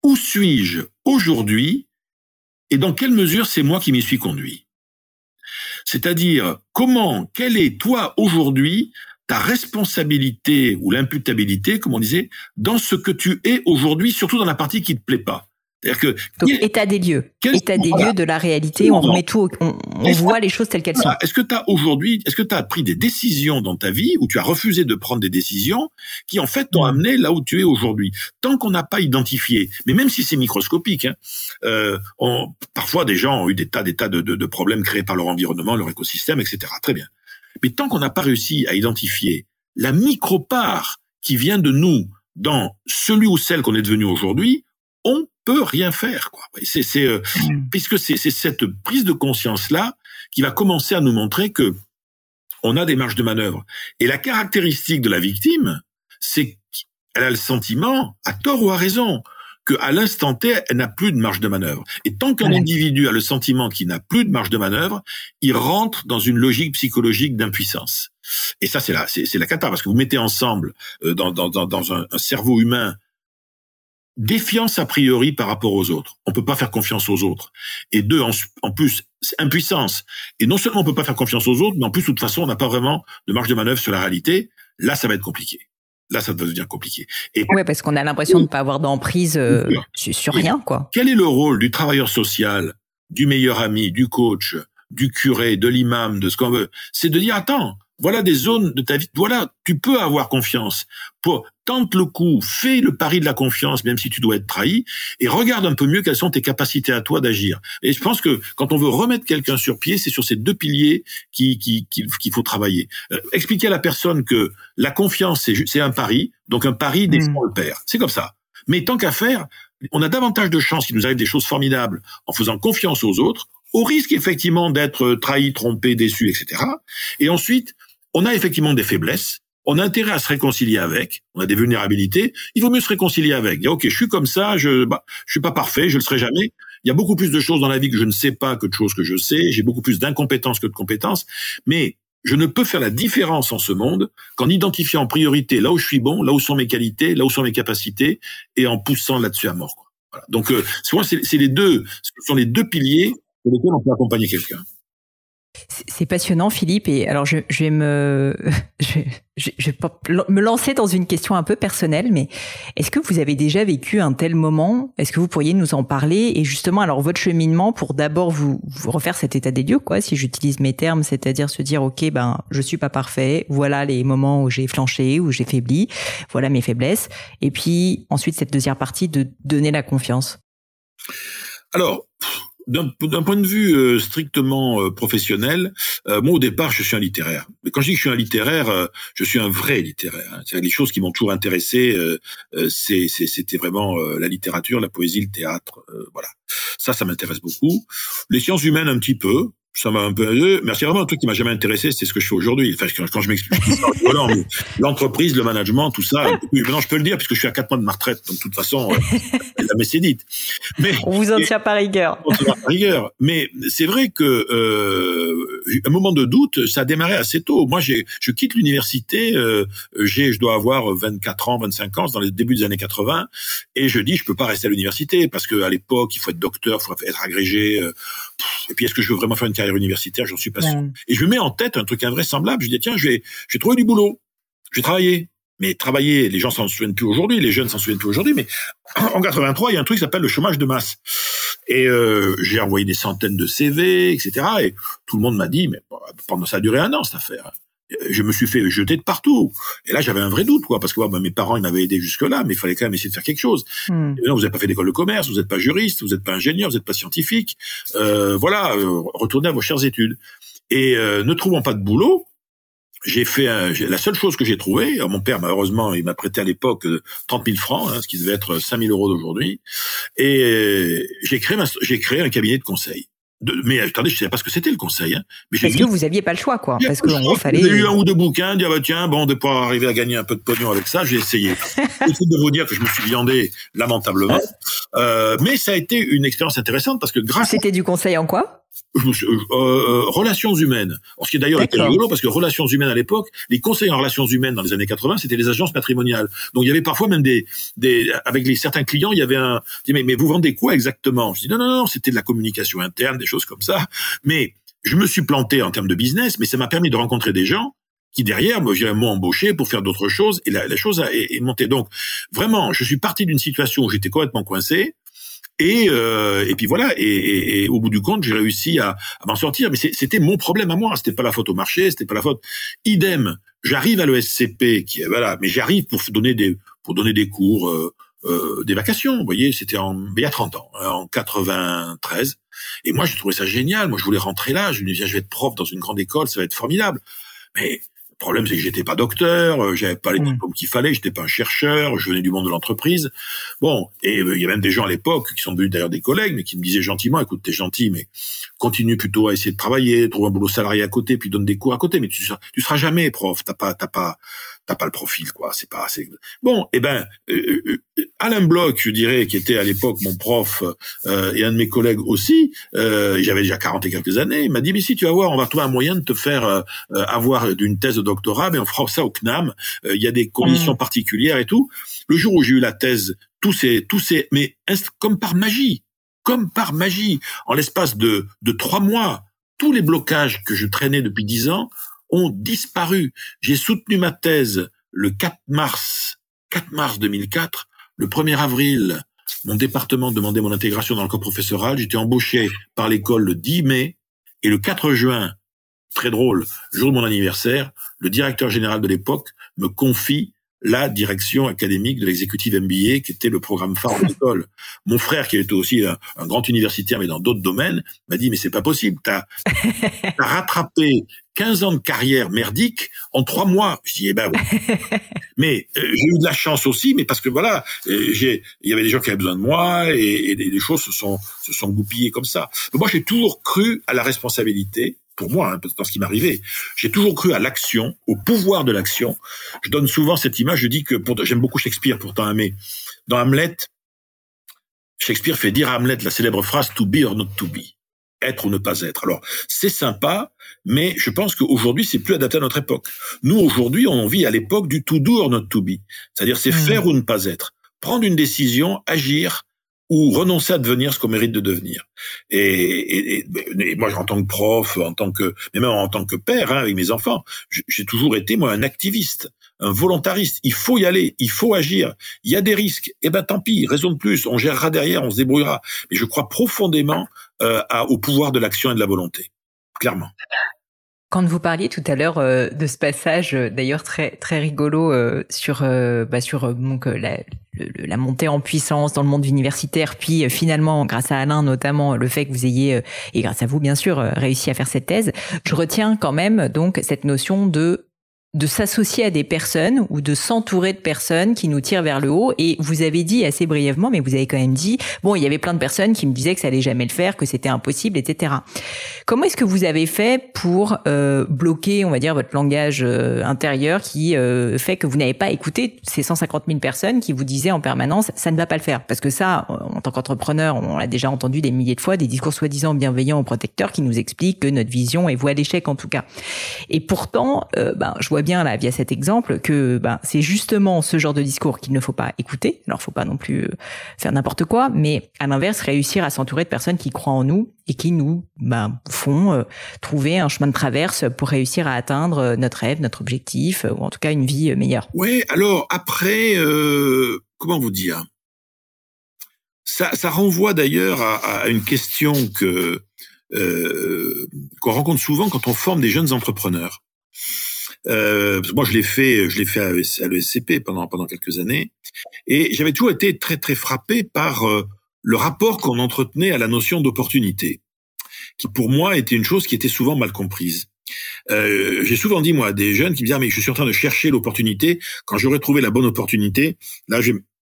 S2: où suis-je aujourd'hui et dans quelle mesure c'est moi qui m'y suis conduit? C'est-à-dire comment, quel est toi aujourd'hui ta responsabilité ou l'imputabilité, comme on disait, dans ce que tu es aujourd'hui, surtout dans la partie qui te plaît pas.
S1: que donc état des lieux, état des lieux de la réalité. On remet tout, on, on voit les choses telles qu'elles sont.
S2: Est-ce que tu as aujourd'hui, est-ce que tu as pris des décisions dans ta vie ou tu as refusé de prendre des décisions qui en fait t'ont mm. amené là où tu es aujourd'hui? Tant qu'on n'a pas identifié, mais même si c'est microscopique, hein, euh, on, parfois des gens ont eu des tas, des tas de, de, de problèmes créés par leur environnement, leur écosystème, etc. Très bien. Mais tant qu'on n'a pas réussi à identifier la micro-part qui vient de nous dans celui ou celle qu'on est devenu aujourd'hui, on peut rien faire. Quoi. C'est, c'est, euh, puisque c'est, c'est cette prise de conscience là qui va commencer à nous montrer que on a des marges de manœuvre. Et la caractéristique de la victime, c'est qu'elle a le sentiment, à tort ou à raison, qu'à l'instant T, elle n'a plus de marge de manœuvre. Et tant qu'un individu a le sentiment qu'il n'a plus de marge de manœuvre, il rentre dans une logique psychologique d'impuissance. Et ça, c'est la, c'est, la cata, parce que vous mettez ensemble euh, dans, dans, dans un, un, cerveau humain défiance a priori par rapport aux autres. On peut pas faire confiance aux autres. Et deux, en, en plus, impuissance. Et non seulement on peut pas faire confiance aux autres, mais en plus, de toute façon, on n'a pas vraiment de marge de manœuvre sur la réalité. Là, ça va être compliqué. Là, ça devenir compliqué.
S1: Et ouais, parce qu'on a l'impression de ne pas avoir d'emprise euh, sur rien, quoi.
S2: Quel est le rôle du travailleur social, du meilleur ami, du coach, du curé, de l'imam, de ce qu'on veut? C'est de dire attends, voilà des zones de ta vie. Voilà, tu peux avoir confiance. Pour, tente le coup, fais le pari de la confiance, même si tu dois être trahi, et regarde un peu mieux quelles sont tes capacités à toi d'agir. Et je pense que quand on veut remettre quelqu'un sur pied, c'est sur ces deux piliers qu'il qui, qui, faut travailler. Euh, expliquer à la personne que la confiance, c'est un pari, donc un pari défend mmh. le père. C'est comme ça. Mais tant qu'à faire, on a davantage de chances qu'il nous arrive des choses formidables en faisant confiance aux autres, au risque effectivement d'être trahi, trompé, déçu, etc. Et ensuite, on a effectivement des faiblesses, on a intérêt à se réconcilier avec, on a des vulnérabilités, il vaut mieux se réconcilier avec. Dire, ok, je suis comme ça, je bah, suis pas parfait, je le serai jamais. Il y a beaucoup plus de choses dans la vie que je ne sais pas que de choses que je sais, j'ai beaucoup plus d'incompétences que de compétences, mais je ne peux faire la différence en ce monde qu'en identifiant en priorité là où je suis bon, là où sont mes qualités, là où sont mes capacités, et en poussant là-dessus à mort. Voilà. Donc, euh, souvent, c'est les deux, ce sont les deux piliers pour lesquels on peut accompagner quelqu'un.
S1: C'est passionnant, Philippe. Et alors, je, vais me, je, vais me lancer dans une question un peu personnelle, mais est-ce que vous avez déjà vécu un tel moment? Est-ce que vous pourriez nous en parler? Et justement, alors votre cheminement pour d'abord vous, refaire cet état des lieux, quoi, si j'utilise mes termes, c'est-à-dire se dire, ok, ben, je suis pas parfait. Voilà les moments où j'ai flanché, où j'ai faibli. Voilà mes faiblesses. Et puis ensuite cette deuxième partie de donner la confiance.
S2: Alors, d'un point de vue euh, strictement euh, professionnel, euh, moi au départ je suis un littéraire. Mais quand je dis que je suis un littéraire, je suis un vrai littéraire. Hein. C'est les choses qui m'ont toujours intéressé. C'était vraiment la littérature, la poésie, le théâtre. voilà. Ça, ça m'intéresse beaucoup. Les sciences humaines un petit peu ça m'a un peu mais c'est vraiment un truc qui m'a jamais intéressé c'est ce que je fais aujourd'hui. Enfin quand, je m'explique l'entreprise le management tout ça. Maintenant je peux le dire puisque je suis à quatre mois de ma retraite. Donc de toute façon euh, la messe est dite.
S1: Mais on vous en tient par rigueur.
S2: on tient par rigueur. Mais c'est vrai que euh, un moment de doute ça a démarré assez tôt. Moi j'ai je quitte l'université euh, j'ai je dois avoir 24 ans 25 ans dans les débuts des années 80 et je dis je peux pas rester à l'université parce que à l'époque il faut être docteur il faut être agrégé euh, et puis est-ce que je veux vraiment faire une carrière universitaire, j'en suis pas sûr. Et je me mets en tête un truc invraisemblable. Je dis tiens, je vais, je vais trouver du boulot. Je vais travailler. Mais travailler, les gens s'en souviennent plus aujourd'hui, les jeunes s'en souviennent plus aujourd'hui. Mais en 83, il y a un truc qui s'appelle le chômage de masse. Et euh, j'ai envoyé des centaines de CV, etc. Et tout le monde m'a dit mais pendant ça a duré un an cette affaire je me suis fait jeter de partout. Et là, j'avais un vrai doute, quoi, parce que bah, mes parents, ils m'avaient aidé jusque-là, mais il fallait quand même essayer de faire quelque chose. Hmm. non, vous n'avez pas fait d'école de commerce, vous n'êtes pas juriste, vous n'êtes pas ingénieur, vous n'êtes pas scientifique. Euh, voilà, euh, retournez à vos chères études. Et euh, ne trouvant pas de boulot, j'ai fait un, la seule chose que j'ai trouvé. Mon père, malheureusement, il m'a prêté à l'époque 30 000 francs, hein, ce qui devait être 5 000 euros d'aujourd'hui. Et j'ai créé, j'ai créé un cabinet de conseil mais attendez, je savais pas ce que c'était le conseil. Hein.
S1: Mais Parce que vous aviez pas le choix, quoi. Parce qu'en gros, fallait.
S2: J'ai eu un ou deux bouquins, dire bah tiens, bon, de pouvoir arriver à gagner un peu de pognon avec ça, j'ai essayé. Il de vous dire que je me suis viandé lamentablement, euh, mais ça a été une expérience intéressante parce que grâce.
S1: C'était du conseil en quoi?
S2: Euh, euh, relations humaines. Ce qui est d'ailleurs était rigolo parce que relations humaines à l'époque, les conseils en relations humaines dans les années 80, c'était les agences patrimoniales. Donc il y avait parfois même des, des avec les certains clients, il y avait un, mais, mais vous vendez quoi exactement? Je dis non non non, c'était de la communication interne, des choses comme ça. Mais je me suis planté en termes de business, mais ça m'a permis de rencontrer des gens qui derrière m'ont embauché pour faire d'autres choses et la, la chose a, est, est montée. Donc vraiment, je suis parti d'une situation où j'étais complètement coincé Et, euh, et puis voilà. Et, et, au bout du compte, j'ai réussi à, à m'en sortir. Mais c'était mon problème à moi. C'était pas la faute au marché. C'était pas la faute. Idem. J'arrive à l'ESCP, qui voilà. Mais j'arrive pour donner des pour donner des cours. Euh, euh, des vacations. Vous voyez, c'était en il y a 30 ans, hein, en 93. Et moi, je trouvais ça génial. Moi, je voulais rentrer là. Je me disais, je vais être prof dans une grande école, ça va être formidable. Mais le problème, c'est que j'étais pas docteur, euh, j'avais pas les mmh. diplômes qu'il fallait, j'étais pas un chercheur, je venais du monde de l'entreprise. Bon, et euh, il y a même des gens à l'époque qui sont devenus d'ailleurs des collègues, mais qui me disaient gentiment, écoute, t'es gentil, mais continue plutôt à essayer de travailler, trouve un boulot salarié à côté, puis donne des cours à côté, mais tu, tu seras jamais prof, t'as pas, t'as pas, t'as pas le profil, quoi. C'est pas assez. Bon, eh ben, euh, euh, euh, Alain Bloch, je dirais, qui était à l'époque mon prof euh, et un de mes collègues aussi, euh, j'avais déjà 40 et quelques années, il m'a dit mais si tu vas voir, on va trouver un moyen de te faire avoir d'une thèse de doctorat, mais on fera ça au CNAM. Il y a des conditions mmh. particulières et tout. Le jour où j'ai eu la thèse, tout ces, tout ces, mais comme par magie, comme par magie, en l'espace de de trois mois, tous les blocages que je traînais depuis dix ans ont disparu. J'ai soutenu ma thèse le 4 mars, 4 mars 2004. Le 1er avril, mon département demandait mon intégration dans le corps professoral. J'étais embauché par l'école le 10 mai et le 4 juin, très drôle, jour de mon anniversaire, le directeur général de l'époque me confie la direction académique de l'exécutive MBA, qui était le programme phare de l'école. Mon frère, qui était aussi un, grand universitaire, mais dans d'autres domaines, m'a dit, mais c'est pas possible, t'as as rattrapé 15 ans de carrière merdique en trois mois. Je dis, eh ben oui. mais euh, j'ai eu de la chance aussi, mais parce que voilà, euh, j'ai, il y avait des gens qui avaient besoin de moi et, et les choses se sont, se sont goupillées comme ça. Moi, j'ai toujours cru à la responsabilité pour moi, hein, dans ce qui m'arrivait. J'ai toujours cru à l'action, au pouvoir de l'action. Je donne souvent cette image, je dis que j'aime beaucoup Shakespeare pourtant, mais dans Hamlet, Shakespeare fait dire à Hamlet la célèbre phrase to be or not to be. Être ou ne pas être. Alors, c'est sympa, mais je pense qu'aujourd'hui, c'est plus adapté à notre époque. Nous, aujourd'hui, on vit à l'époque du to do or not to be. C'est-à-dire, c'est mmh. faire ou ne pas être. Prendre une décision, agir, ou renoncer à devenir ce qu'on mérite de devenir. Et, et, et, moi, en tant que prof, en tant que, mais même en tant que père, hein, avec mes enfants, j'ai toujours été moi un activiste, un volontariste. Il faut y aller, il faut agir. Il y a des risques. Eh ben, tant pis, raison de plus. On gérera derrière, on se débrouillera. Mais je crois profondément euh, au pouvoir de l'action et de la volonté, clairement.
S1: Quand vous parliez tout à l'heure euh, de ce passage, euh, d'ailleurs très très rigolo euh, sur bah, sur donc la, la montée en puissance dans le monde universitaire, puis finalement grâce à Alain notamment le fait que vous ayez et grâce à vous bien sûr réussi à faire cette thèse, je retiens quand même donc cette notion de de s'associer à des personnes ou de s'entourer de personnes qui nous tirent vers le haut. Et vous avez dit assez brièvement, mais vous avez quand même dit, bon, il y avait plein de personnes qui me disaient que ça allait jamais le faire, que c'était impossible, etc. Comment est-ce que vous avez fait pour euh, bloquer, on va dire, votre langage euh, intérieur qui euh, fait que vous n'avez pas écouté ces 150 000 personnes qui vous disaient en permanence, ça ne va pas le faire? Parce que ça, en tant qu'entrepreneur, on l'a déjà entendu des milliers de fois, des discours soi-disant bienveillants aux protecteurs qui nous expliquent que notre vision est voie d'échec en tout cas. Et pourtant, ben, je vois bien là via cet exemple que ben, c'est justement ce genre de discours qu'il ne faut pas écouter. Alors, faut pas non plus euh, faire n'importe quoi, mais à l'inverse, réussir à s'entourer de personnes qui croient en nous et qui nous ben, font euh, trouver un chemin de traverse pour réussir à atteindre euh, notre rêve, notre objectif, ou en tout cas une vie meilleure.
S2: Oui, alors après, comment vous dire? Ça, renvoie d'ailleurs à, à, une question que qu'on rencontre souvent quand on forme des jeunes entrepreneurs. Euh, moi, je l'ai fait, je l'ai fait à l'ESCP pendant pendant quelques années, et j'avais toujours été très très frappé par euh, le rapport qu'on entretenait à la notion d'opportunité, qui pour moi était une chose qui était souvent mal comprise. Euh, j'ai souvent dit moi à des jeunes qui me disaient ah, mais je suis en train de chercher l'opportunité quand j'aurai trouvé la bonne opportunité là je,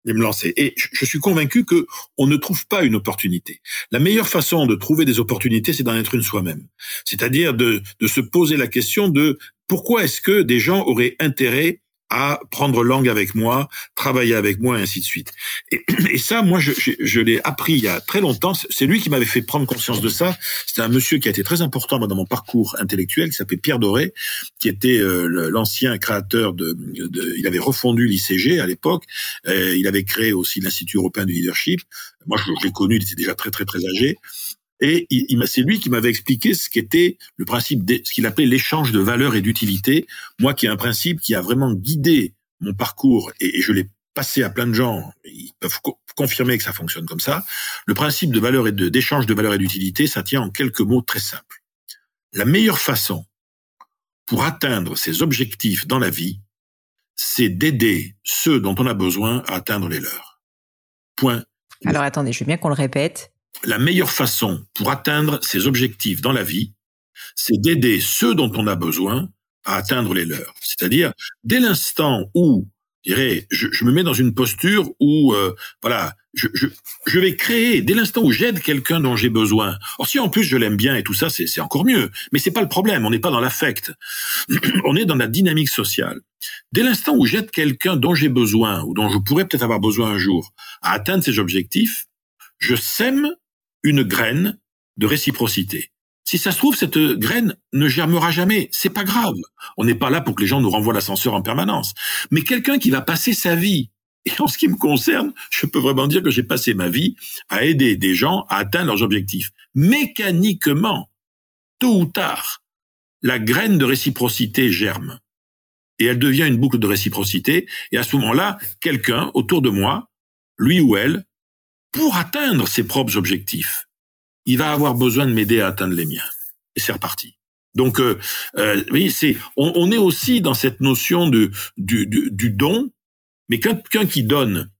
S2: me lancer. Et je suis convaincu que on ne trouve pas une opportunité. La meilleure façon de trouver des opportunités, c'est d'en être une soi-même. C'est-à-dire de, de se poser la question de pourquoi est-ce que des gens auraient intérêt à prendre langue avec moi, travailler avec moi, et ainsi de suite. Et, ça, moi, je, je, je l'ai appris il y a très longtemps. C'est lui qui m'avait fait prendre conscience de ça. C'était un monsieur qui a été très important dans mon parcours intellectuel, qui s'appelait Pierre Doré, qui était euh, l'ancien créateur de, de, Il avait refondu l'ICG à l'époque. Il avait créé aussi l'Institut européen du leadership. Moi, je l'ai connu, il était déjà très très très âgé. Et il, c'est lui qui m'avait expliqué ce qu'était le principe, de, ce qu'il appelait l'échange de valeur et d'utilité. Moi, qui est un principe qui a vraiment guidé mon parcours et, je l'ai passé à plein de gens. Ils peuvent confirmer que ça fonctionne comme ça. Le principe de valeur et d'échange de valeur et d'utilité, ça tient en quelques mots très simples. La meilleure façon pour atteindre ses objectifs dans la vie, c'est d'aider ceux dont on a besoin à atteindre les leurs. Point.
S1: Alors attendez, je veux bien qu'on le répète.
S2: La meilleure façon pour atteindre ses objectifs dans la vie, c'est d'aider ceux dont on a besoin à atteindre les leurs. C'est-à-dire, dès l'instant où je dirais, je, je, me mets dans une posture où, euh, voilà, je, je, je, vais créer dès l'instant où j'aide quelqu'un dont j'ai besoin. Or, si en plus je l'aime bien et tout ça, c'est encore mieux. Mais c'est pas le problème. On n'est pas dans l'affect. on est dans la dynamique sociale. Dès l'instant où j'aide quelqu'un dont j'ai besoin ou dont je pourrais peut-être avoir besoin un jour à atteindre ses objectifs, je sème une graine de réciprocité. Si ça se trouve, cette graine ne germera jamais. C'est pas grave. On n'est pas là pour que les gens nous renvoient l'ascenseur en permanence. Mais quelqu'un qui va passer sa vie, et en ce qui me concerne, je peux vraiment dire que j'ai passé ma vie à aider des gens à atteindre leurs objectifs. Mécaniquement, tôt ou tard, la graine de réciprocité germe. Et elle devient une boucle de réciprocité. Et à ce moment-là, quelqu'un autour de moi, lui ou elle, pour atteindre ses propres objectifs, il va avoir besoin de m'aider à atteindre les miens. Et c'est reparti. Donc, euh, euh, c'est, on, est aussi dans cette notion de du don, mais quelqu'un qui donne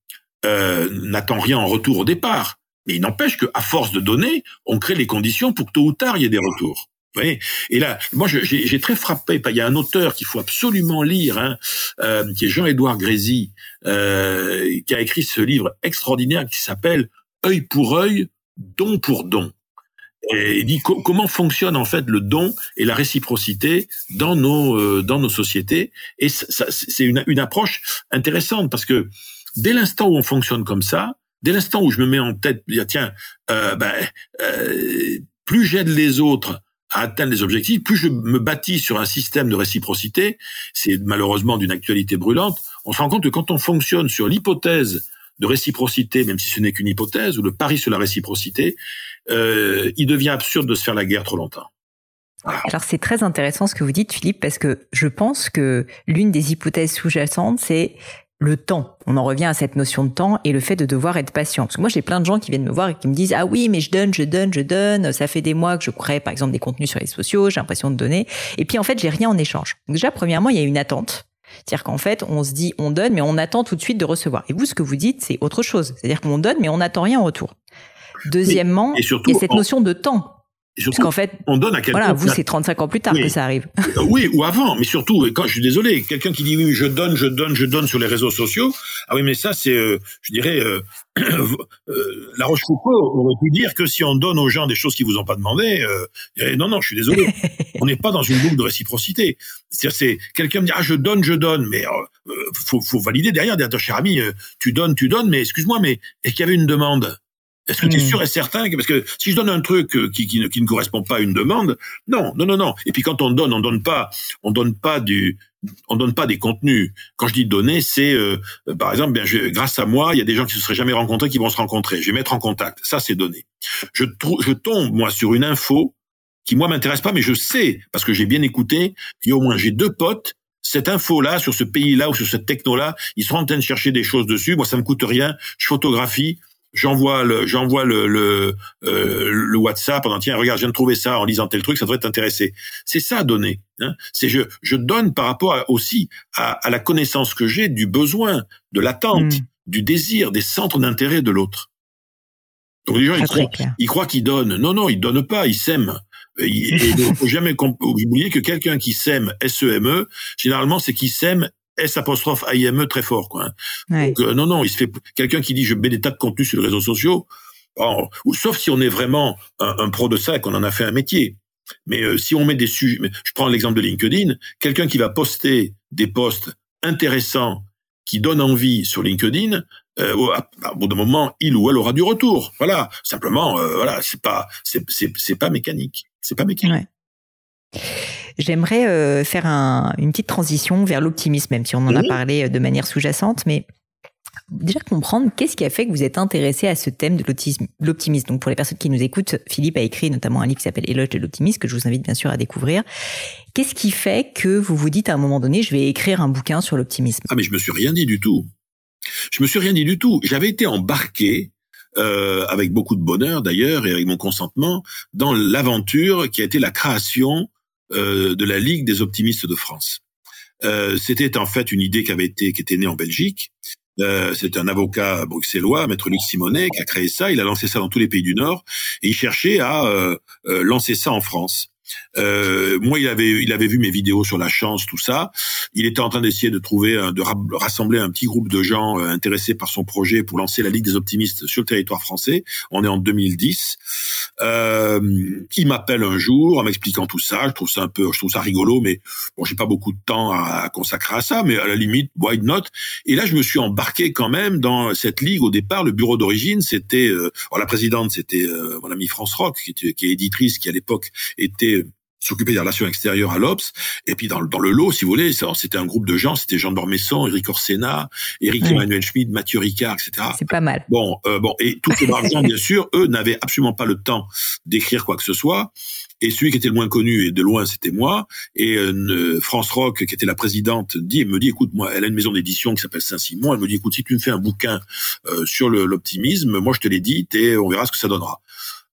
S2: euh, n'attend rien en retour au départ. Mais il n'empêche qu'à force de donner, on crée les conditions pour que tôt ou tard il y ait des retours. Voyez? Et là, moi, j'ai très frappé. Il y a un auteur qu'il faut absolument lire, hein, euh, qui est Jean-Édouard Grézy, euh, qui a écrit ce livre extraordinaire qui s'appelle Œil pour œil, don pour don. Et il dit comment fonctionne en fait le don et la réciprocité dans nos euh, dans nos sociétés? Et c'est une, une approche intéressante parce que dès l'instant où on fonctionne comme ça, dès l'instant où je me mets en tête, tiens, euh, ben, euh, plus j'aide les autres à atteindre les objectifs, plus je me bâtis sur un système de réciprocité, c'est malheureusement d'une actualité brûlante, on se rend compte que quand on fonctionne sur l'hypothèse de réciprocité, même si ce n'est qu'une hypothèse, ou le pari sur la réciprocité, euh, il devient absurde de se faire la guerre trop longtemps.
S1: Alors c'est très intéressant ce que vous dites, Philippe, parce que je pense que l'une des hypothèses sous-jacentes, c'est le temps. On en revient à cette notion de temps et le fait de devoir être patient. Parce que moi, j'ai plein de gens qui viennent me voir et qui me disent, ah oui, mais je donne, je donne, je donne. Ça fait des mois que je crée, par exemple, des contenus sur les sociaux. J'ai l'impression de donner. Et puis, en fait, j'ai rien en échange. déjà, premièrement, il y a une attente. C'est-à-dire qu'en fait, on se dit on donne, mais on attend tout de suite de recevoir. Et vous, ce que vous dites, c'est autre chose. C'est-à-dire qu'on donne, mais on n'attend rien en retour. Deuxièmement, il y a cette notion de temps. Parce qu'en fait, on donne à quelqu'un. Voilà, vous, c'est 35 ans plus tard que ça arrive.
S2: Euh, oui, ou avant, mais surtout, quand je suis désolé, quelqu'un qui dit oui, je donne, je donne, je donne sur les réseaux sociaux. Ah oui, mais ça, c'est, euh, je dirais, euh, La Rochefoucauld aurait pu dire que si on donne aux gens des choses qu'ils vous ont pas demandé, non, non, je suis désolé, on n'est pas dans une boucle de réciprocité. C'est-à-dire, c'est quelqu'un me dit ah je donne, je donne, mais faut, faut valider derrière, dire cher ami, tu donnes, tu donnes, mais excuse-moi, mais est-ce qu'il y avait une demande? Est-ce que tu es hmm. sûr et certain que parce que si je donne un truc euh, qui, qui, ne, qui ne correspond pas à une demande, non, non, non, non. Et puis quand on donne, on donne pas, on donne pas du, on donne pas des contenus. Quand je dis donner, c'est euh, par exemple, bien, je, grâce à moi, il y a des gens qui se seraient jamais rencontrés qui vont se rencontrer. Je vais mettre en contact. Ça, c'est donner. Je, je tombe moi sur une info qui moi m'intéresse pas, mais je sais parce que j'ai bien écouté. Puis au moins j'ai deux potes. Cette info-là, sur ce pays-là ou sur cette techno-là, ils sont en train de chercher des choses dessus. Moi, ça me coûte rien. Je photographie j'envoie le j'envoie le le, euh, le WhatsApp en tiens regarde je viens de trouver ça en lisant tel truc ça devrait t'intéresser. C'est ça donner hein. C'est je je donne par rapport aussi à, à, la connaissance que j'ai du besoin de l'attente hmm. du désir des centres d'intérêt de l'autre. Donc les gens ils croient, ils croient qu'ils donnent. Non non ils donnent pas ils s'aiment. Il ne faut jamais oublier que quelqu'un qui sème S-E-M-E, -E, généralement, c'est qu'il sème S apostrophe AIME très fort, quoi. Hein. Donc, euh, non, non, il se fait quelqu'un qui dit je mets des tas de contenus sur les réseaux sociaux, sauf si on est vraiment un, pro de ça et qu'on en a fait un métier. Mais euh, si on met des sujets, je prends l'exemple de LinkedIn, quelqu'un qui va poster des posts intéressants qui donnent envie sur LinkedIn, euh, au, bout d'un moment, il ou elle aura du retour. Voilà, simplement, euh, voilà, c'est pas, c'est, c'est, pas mécanique, c'est pas mécanique.
S1: J'aimerais euh, faire une petite transition vers l'optimisme, même si on en a parlé euh, de manière sous-jacente, mais déjà comprendre qu'est-ce qui a fait que vous êtes intéressé à ce thème de l'optimisme. Donc pour les personnes qui nous écoutent, Philippe a écrit notamment un livre qui s'appelle Éloge de l'optimisme que je vous invite bien sûr à découvrir. Qu'est-ce qui fait que vous vous dites à un moment donné, je vais écrire un bouquin sur l'optimisme?
S2: Ah mais je me suis rien dit du tout. Je me suis rien dit du tout. J'avais été embarqué euh, avec beaucoup de bonheur d'ailleurs et avec mon consentement dans l'aventure qui a été la création euh, de la Ligue des optimistes de France. Euh, C'était en fait une idée qui avait été qui était née en Belgique. Euh, c'est un avocat bruxellois, maître Luc Simonet, qui a créé ça. Il a lancé ça dans tous les pays du Nord et il cherchait à euh, euh, lancer ça en France. Euh, moi, il avait, il avait vu mes vidéos sur la chance, tout ça. Il était en train d'essayer de trouver, de rassembler un petit groupe de gens euh, intéressés par son projet pour lancer la Ligue des optimistes sur le territoire français. On est en 2010. Euh, il m'appelle un jour en m'expliquant tout ça. Je trouve ça un peu, je trouve ça rigolo, mais bon, j'ai pas beaucoup de temps à, consacrer à ça. Mais à la limite, why not? Et là, je me suis embarqué quand même dans cette ligue. Au départ, le bureau d'origine, c'était, euh, la présidente, c'était euh, mon amie France Rock, qui, qui est éditrice, qui à l'époque était s'occuper des relations extérieures à l'Obs. Et puis dans, dans le lot, si vous voulez, c'était un groupe de gens, c'était Jean Dormesson, Eric Orsena, Eric Emmanuel Schmidt, Mathieu Ricard, etc.
S1: C'est pas mal.
S2: Bon, euh, bon, et tous ces gens, bien sûr, eux n'avaient absolument pas le temps d'écrire quoi que ce soit. Et celui qui était le moins connu, et de loin, c'était moi. Et euh, France Rock, qui était la présidente, dit, me dit, écoute, moi, elle a une maison d'édition qui s'appelle Saint-Simon. Elle me dit, écoute, si tu me fais un bouquin euh, sur l'optimisme, moi, je te l'ai dit, et on verra ce que ça donnera.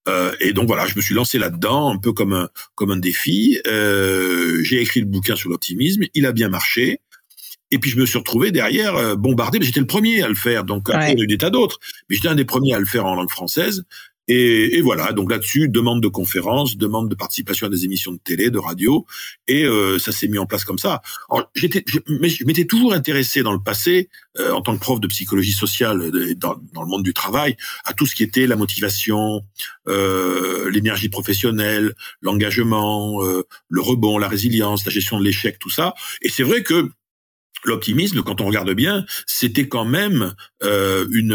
S2: Euh, et donc voilà, je me suis lancé là-dedans un peu comme un comme un défi. Euh, j'ai écrit le bouquin sur l'optimisme, il a bien marché. Et puis je me suis retrouvé derrière euh, bombardé. J'étais le premier à le faire, donc après il y a eu des tas d'autres, mais j'étais un des premiers à le faire en langue française. Et, et, voilà, donc là-dessus, demande de conférences, demande de participation à des émissions de télé, de radio, et euh, ça s'est mis en place comme ça. Alors, j'étais, mais je m'étais toujours intéressé dans le passé, euh, en tant que prof de psychologie sociale euh, dans, dans, le monde du travail, à tout ce qui était la motivation, euh, l'énergie professionnelle, l'engagement, euh, le rebond, la résilience, la gestion de l'échec, tout ça. Et c'est vrai que l'optimisme, quand on regarde bien, c'était quand même euh, une,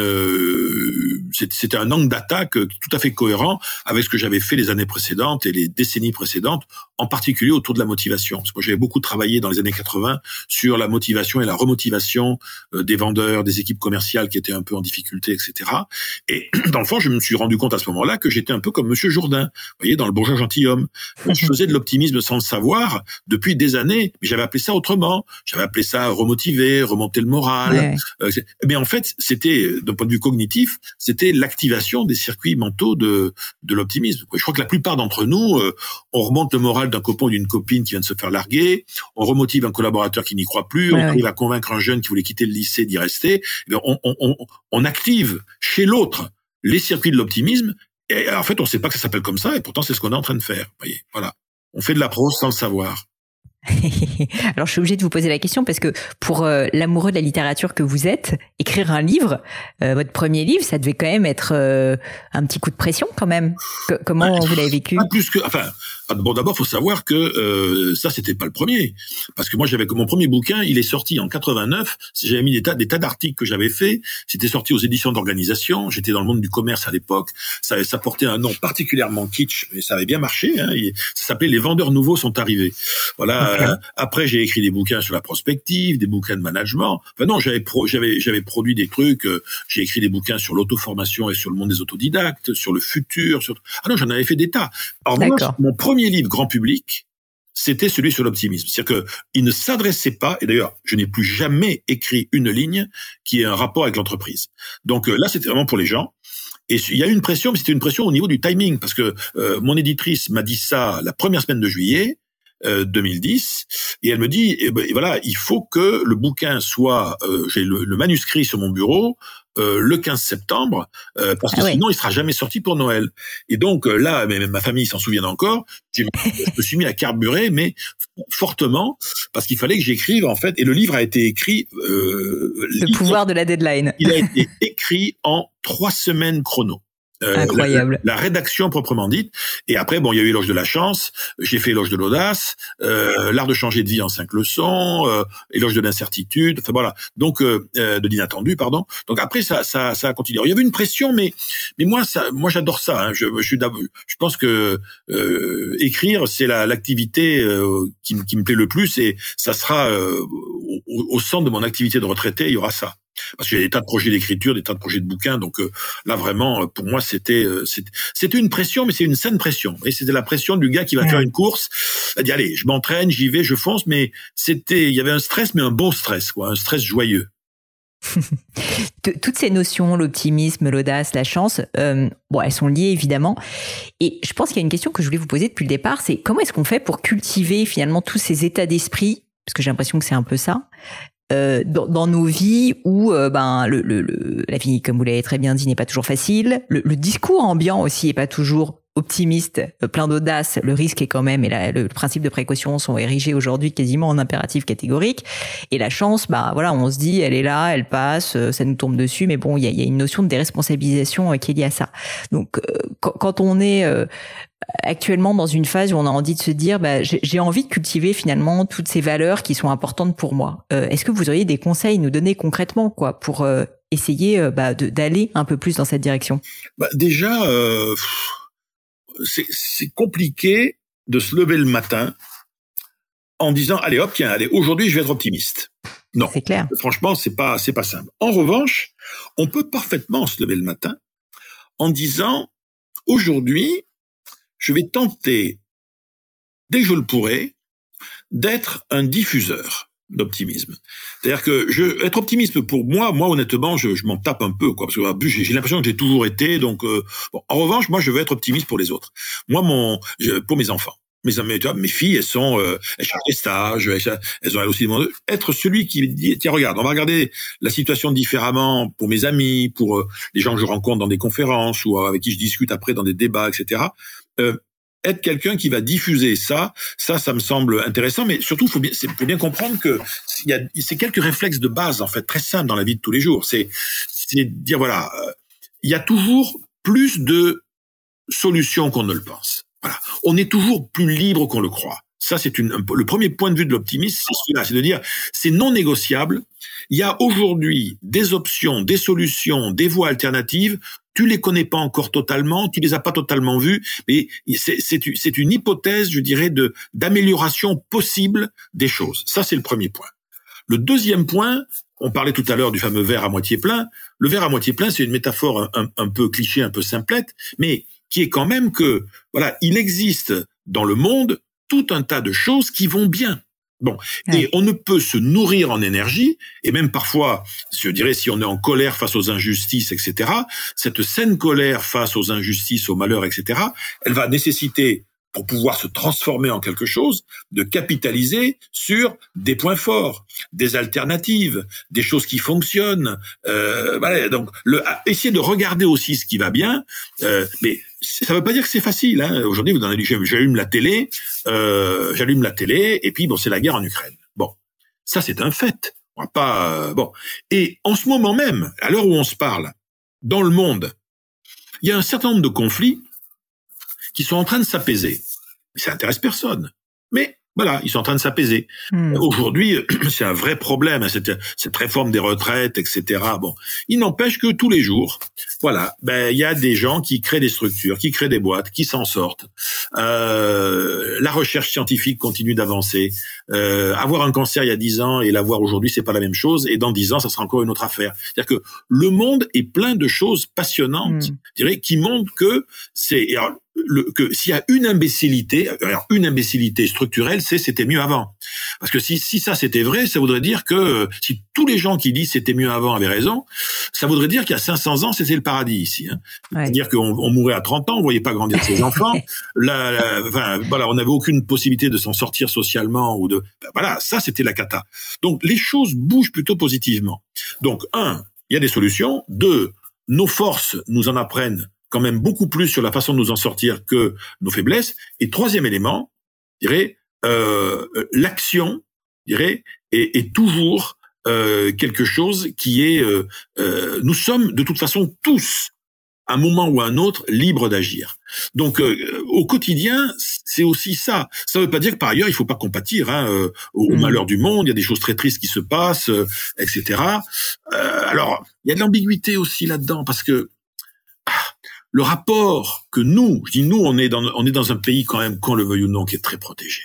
S2: c'était un angle d'attaque tout à fait cohérent avec ce que j'avais fait les années précédentes et les décennies précédentes, en particulier autour de la motivation. Parce que j'avais beaucoup travaillé dans les années 80 sur la motivation et la remotivation euh, des vendeurs, des équipes commerciales qui étaient un peu en difficulté, etc. Et dans le fond, je me suis rendu compte à ce moment-là que j'étais un peu comme Monsieur Jourdain, vous voyez, dans le bourgeois gentilhomme. Je faisais de l'optimisme sans le savoir depuis des années, mais j'avais appelé ça autrement. J'avais appelé ça remotiver, remonter le moral. Euh, mais en fait, c'était, d'un point de vue cognitif, c'était l'activation des circuits mentaux de, de l'optimisme. Je crois que la plupart d'entre nous, euh, on remonte le moral d'un copain ou d'une copine qui vient de se faire larguer, on remotive un collaborateur qui n'y croit plus, on arrive à convaincre un jeune qui voulait quitter le lycée d'y rester. Eh on, on, on, on active chez l'autre les circuits de l'optimisme. Et en fait, on ne sait pas que ça s'appelle comme ça, et pourtant c'est ce qu'on est en train de faire. Voyez, voilà. On fait de la prose sans le savoir.
S1: Alors je suis obligée de vous poser la question parce que pour euh, l'amoureux de la littérature que vous êtes, écrire un livre, euh, votre premier livre, ça devait quand même être euh, un petit coup de pression quand même. comment vous l'avez vécu?
S2: plus que, enfin, bon, d'abord, faut savoir que euh, ça, c'était pas le premier, parce que moi, j'avais mon premier bouquin, il est sorti en 89. J'avais mis des tas, des tas d'articles que j'avais fait. C'était sorti aux éditions d'organisation. J'étais dans le monde du commerce à l'époque. Ça, ça portait un nom particulièrement kitsch, mais ça avait bien marché. Hein. Ça s'appelait Les vendeurs nouveaux sont arrivés. Voilà. Après, j'ai écrit des bouquins sur la prospective, des bouquins de management. Enfin non, j'avais j'avais j'avais produit des trucs. Euh, j'ai écrit des bouquins sur l'auto-formation et sur le monde des autodidactes, sur le futur. Sur ah non, j'en avais fait des tas. Alors moi, mon premier livre grand public, c'était celui sur l'optimisme. C'est-à-dire qu'il ne s'adressait pas, et d'ailleurs, je n'ai plus jamais écrit une ligne qui ait un rapport avec l'entreprise. Donc euh, là, c'était vraiment pour les gens. Et il y a eu une pression, mais c'était une pression au niveau du timing, parce que euh, mon éditrice m'a dit ça la première semaine de juillet, 2010 euh, et elle me dit eh ben, voilà il faut que le bouquin soit euh, j'ai le, manuscrit sur mon bureau euh, le 15 septembre parce que ah sinon il sera jamais sorti pour Noël. Et donc là mais ma famille s'en souvient encore je me suis mis à carburer mais fortement parce qu'il fallait que j'écrive en fait et le livre a été écrit
S1: le pouvoir de la deadline.
S2: il a été écrit en trois semaines chrono
S1: euh, Incroyable.
S2: La, rédaction proprement dite. Et après, bon, il y a eu éloge de la chance. J'ai fait éloge de l'audace, euh, l'art de changer de vie en cinq leçons, euh, éloge de l'incertitude. Enfin voilà. Donc euh, euh, de l'inattendu, pardon. Donc après, ça, ça, ça a continué. il y avait une pression, mais mais moi, ça, moi, j'adore ça. Hein. Je, je suis, je pense que euh, écrire, c'est l'activité qui, qui, me plaît le plus, et ça sera au, au centre de mon activité de retraité. Il y aura ça parce qu'il y a des tas de projets d'écriture, des tas de projets de bouquins. Donc euh, là, vraiment, euh, pour moi, c'était euh, c'était une pression, mais c'est une saine pression. Et c'était la pression du gars qui va faire une course. Il dit allez, je m'entraîne, j'y vais, je fonce. Mais c'était, il y avait un stress, mais un bon stress, quoi, un stress joyeux.
S1: Toutes ces notions, l'optimisme, l'audace, la chance, euh, bon, elles sont liées évidemment. Et je pense qu'il y a une question que je voulais vous poser depuis le départ, c'est comment est-ce qu'on fait pour cultiver finalement tous ces états d'esprit, parce que j'ai l'impression que c'est un peu ça, euh, dans, dans, nos vies où euh, ben le, le, le, la vie, comme vous l'avez très bien dit, n'est pas toujours facile. Le, le discours ambiant aussi est pas toujours optimiste, euh, plein d'audace, le risque est quand même, et la, le principe de précaution sont érigés aujourd'hui quasiment en impératif catégorique. Et la chance, bah voilà, on se dit, elle est là, elle passe, euh, ça nous tombe dessus, mais bon, il y a, y a, une notion de déresponsabilisation qui est liée à ça. Donc, quand on est actuellement dans une phase où on a envie de se dire, bah, j'ai envie de cultiver finalement toutes ces valeurs qui sont importantes pour moi. Est-ce que vous auriez des conseils à nous donner concrètement, quoi, pour essayer bah, d'aller un peu plus dans cette direction?
S2: Bah, Déjà. Euh c'est compliqué de se lever le matin en disant allez hop tiens allez aujourd'hui je vais être optimiste. Non,
S1: c'est clair.
S2: Franchement c'est pas c'est pas simple. En revanche, on peut parfaitement se lever le matin en disant aujourd'hui je vais tenter dès que je le pourrai d'être un diffuseur d'optimisme. C'est-à-dire que je, être optimiste pour moi, moi honnêtement, je, je m'en tape un peu, quoi, parce que j'ai l'impression que j'ai toujours été. Donc, euh, bon, en revanche, moi, je veux être optimiste pour les autres. Moi, mon, je, pour mes enfants, mes tu vois, mes filles, elles sont, euh, elles cherchent des stages, elles, elles ont aussi demandé être celui qui dit, tiens, regarde, on va regarder la situation différemment pour mes amis, pour euh, les gens que je rencontre dans des conférences ou avec qui je discute après dans des débats, etc. Euh, être quelqu'un qui va diffuser ça, ça, ça me semble intéressant, mais surtout, faut bien, faut bien comprendre que y a, c'est quelques réflexes de base en fait très simples dans la vie de tous les jours. C'est, c'est dire voilà, euh, il y a toujours plus de solutions qu'on ne le pense. Voilà, on est toujours plus libre qu'on le croit. Ça, c'est une, le premier point de vue de l'optimisme, c'est celui-là, c'est de dire, c'est non négociable. Il y a aujourd'hui des options, des solutions, des voies alternatives tu les connais pas encore totalement, tu les as pas totalement vues, mais c'est une hypothèse, je dirais, de d'amélioration possible des choses. Ça, c'est le premier point. Le deuxième point, on parlait tout à l'heure du fameux verre à moitié plein. Le verre à moitié plein, c'est une métaphore un, un, peu cliché, un peu simplette, mais qui est quand même que, voilà, il existe dans le monde tout un tas de choses qui vont bien. Bon, et on ne peut se nourrir en énergie, et même parfois, je dirais, si on est en colère face aux injustices, etc., cette saine colère face aux injustices, aux malheurs, etc., elle va nécessiter pour pouvoir se transformer en quelque chose, de capitaliser sur des points forts, des alternatives, des choses qui fonctionnent. Euh, voilà, donc le, essayer de regarder aussi ce qui va bien, euh, mais ça ne veut pas dire que c'est facile. Hein. Aujourd'hui, vous en avez j'allume la télé, euh, j'allume la télé, et puis bon, c'est la guerre en Ukraine. Bon, ça c'est un fait. On va pas euh, bon. Et en ce moment même, à l'heure où on se parle, dans le monde, il y a un certain nombre de conflits qui sont en train de s'apaiser. Ça intéresse personne. Mais voilà, ils sont en train de s'apaiser. Hmm. Aujourd'hui, c'est un vrai problème, hein, cette, cette réforme des retraites, etc. Bon, il n'empêche que tous les jours, voilà, ben il y a des gens qui créent des structures, qui créent des boîtes, qui s'en sortent. Euh, la recherche scientifique continue d'avancer. Euh, avoir un cancer il y a dix ans et l'avoir aujourd'hui, c'est pas la même chose. Et dans dix ans, ça sera encore une autre affaire. C'est-à-dire que le monde est plein de choses passionnantes, hmm. je dirais, qui montrent que c'est le, que s'il y a une imbécilité, alors une imbécilité structurelle, c'est c'était mieux avant. Parce que si, si ça c'était vrai, ça voudrait dire que si tous les gens qui disent c'était mieux avant avaient raison, ça voudrait dire qu'il y a 500 ans c'était le paradis ici. Hein. C'est-à-dire qu'on on mourait à 30 ans, on voyait pas grandir ses enfants. Là, enfin, voilà, on n'avait aucune possibilité de s'en sortir socialement ou de, ben, voilà, ça c'était la cata. Donc les choses bougent plutôt positivement. Donc un, il y a des solutions. Deux, nos forces nous en apprennent quand même beaucoup plus sur la façon de nous en sortir que nos faiblesses. Et troisième élément, je dirais, euh, l'action, je dirais, est, est toujours euh, quelque chose qui est... Euh, euh, nous sommes de toute façon tous, à un moment ou à un autre, libres d'agir. Donc euh, au quotidien, c'est aussi ça. Ça ne veut pas dire que par ailleurs, il faut pas compatir hein, euh, au, mmh. malheur du monde. Il y a des choses très tristes qui se passent, etc. alors, il y a de l'ambiguïté aussi là-dedans, parce que le rapport que nous, je dis nous, on est dans, on est dans un pays quand même, qu'on le veuille ou non, qui est très protégé.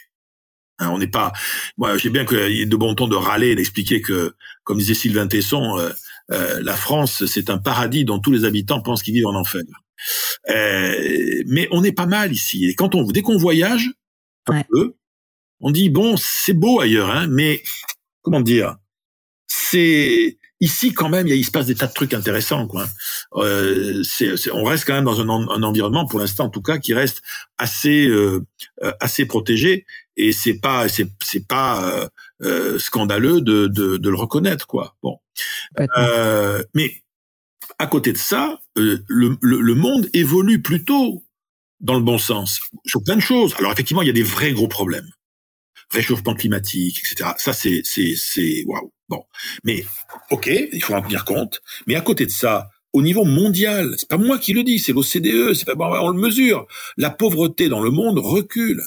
S2: Hein, on n'est pas. Moi, j'ai bien qu'il y ait de bon ton de râler, d'expliquer que, comme disait Sylvain Tesson, euh, euh, la France, c'est un paradis dont tous les habitants pensent qu'ils vivent en enfer. Euh, mais on est pas mal ici. Et quand on, dès qu'on voyage un peu, on dit bon, c'est beau ailleurs, hein, mais comment dire C'est ici, quand même, il, se passe des tas de trucs intéressants. Quoi. Euh, on reste quand même dans un, environnement, pour l'instant en tout cas, qui reste assez euh, euh, assez protégé. Et c'est pas c'est c'est pas euh, scandaleux de, de, de le reconnaître, quoi. Bon, mais à côté de ça, le, le, le monde évolue plutôt dans le bon sens sur plein de choses. Alors effectivement, il y a des vrais gros problèmes réchauffement climatique, etc. Ça, c'est, c'est, c'est, waouh. Bon. Mais, ok, il faut en tenir compte. Mais à côté de ça, au niveau mondial, c'est pas moi qui le dis, c'est l'OCDE, c'est pas on le mesure. La pauvreté dans le monde recule.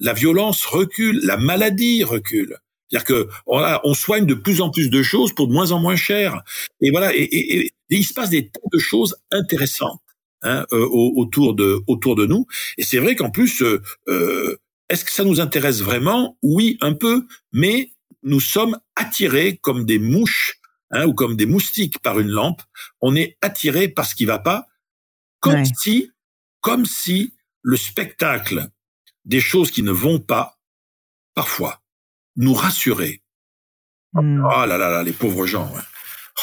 S2: La violence recule. La maladie recule. C'est-à-dire que on, soigne de plus en plus de choses pour de moins en moins cher. Et voilà, et il se passe des tas de choses intéressantes hein, euh, autour de autour de nous. Et c'est vrai qu'en plus, euh, euh est-ce que ça nous intéresse vraiment? Oui, un peu, mais nous sommes attirés comme des mouches hein, ou comme des moustiques par une lampe. On est attirés par ce qui va pas, comme si, comme si le spectacle des choses qui ne vont pas, parfois, nous rassurait. Hmm. Ah là là là, les pauvres gens. Hein.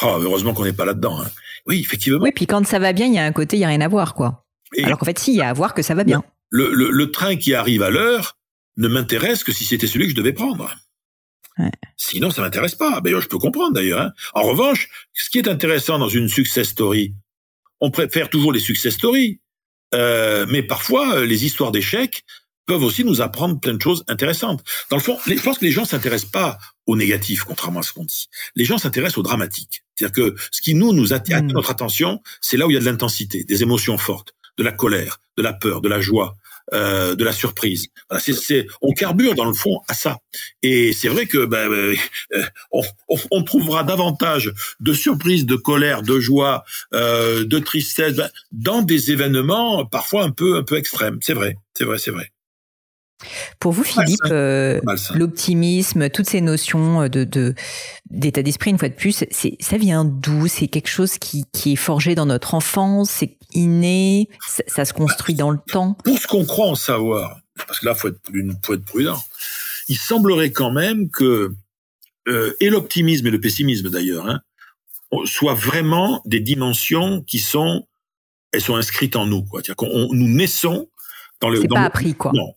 S2: Oh, heureusement qu'on n'est pas là-dedans. Hein. Oui, effectivement.
S1: Oui, puis quand ça va bien, il y a un côté, il y a rien à voir, quoi. Alors qu'en fait, si, il y a à voir que ça va bien
S2: le, train qui arrive à l'heure ne m'intéresse que si c'était celui que je devais prendre. Sinon, ça m'intéresse pas. Ben, je peux comprendre d'ailleurs. Hein. En revanche, ce qui est intéressant dans une success story, on préfère toujours les success stories, euh, mais parfois euh, les histoires d'échecs peuvent aussi nous apprendre plein de choses intéressantes. Dans le fond, je pense que les gens s'intéressent pas au négatif, contrairement à ce qu'on dit. Les gens s'intéressent au dramatique. C'est-à-dire que ce qui nous nous attire hmm. notre attention, c'est là où il y a de l'intensité, des émotions fortes de la colère, de la peur, de la joie, euh, de la surprise. Voilà, c'est, on carbure dans le fond à ça. Et c'est vrai que ben, ben on, on, trouvera davantage de surprise, de colère, de joie, euh, de tristesse ben, dans des événements parfois un peu un peu extrêmes. C'est vrai, c'est vrai, c'est vrai.
S1: Pour vous, Philippe, euh, l'optimisme, toutes ces notions euh, de d'état d'esprit, une fois de plus, c'est ça vient d'où? C'est quelque chose qui, qui est forgé dans notre enfance, c'est inné, ça, se construit dans le temps?
S2: Pour ce qu'on croit en savoir, parce que là, faut être, faut être prudent. Il semblerait quand même que euh, et l'optimisme et le pessimisme d'ailleurs hein, soient vraiment des dimensions qui sont elles sont inscrites en nous. Quoi. C'est-à-dire qu'on nous naissons
S1: dans le. C'est pas appris quoi. Non,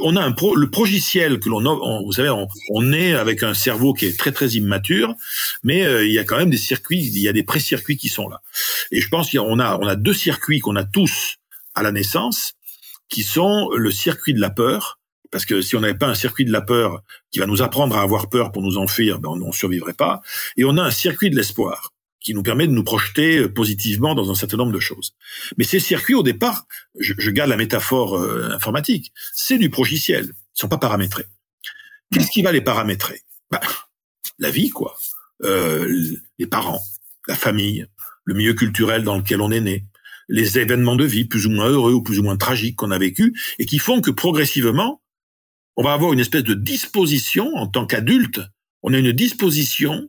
S2: on a un pro, le progiciel que l'on vous savez, on, est avec un cerveau qui est très très immature, mais euh, il y a quand même des circuits, il y a des pré-circuits qui sont là. Et je pense qu'on a on a deux circuits qu'on a tous à la naissance, qui sont le circuit de la peur, parce que si on n'avait pas un circuit de la peur qui va nous apprendre à avoir peur pour nous enfuir, ben on ne survivrait pas. Et on a un circuit de l'espoir qui nous permet de nous projeter euh, positivement dans un certain nombre de choses. Mais ces circuits, au départ, je, je garde la métaphore euh, informatique, c'est du progiciel. Ils sont pas paramétrés. Qu'est-ce qui va les paramétrer? Bah, La vie, quoi. Euh, les parents, la famille, le milieu culturel dans lequel on est né, les événements de vie plus ou moins heureux ou plus ou moins tragiques qu'on a vécu et qui font que progressivement, on va avoir une espèce de disposition en tant qu'adulte. On a une disposition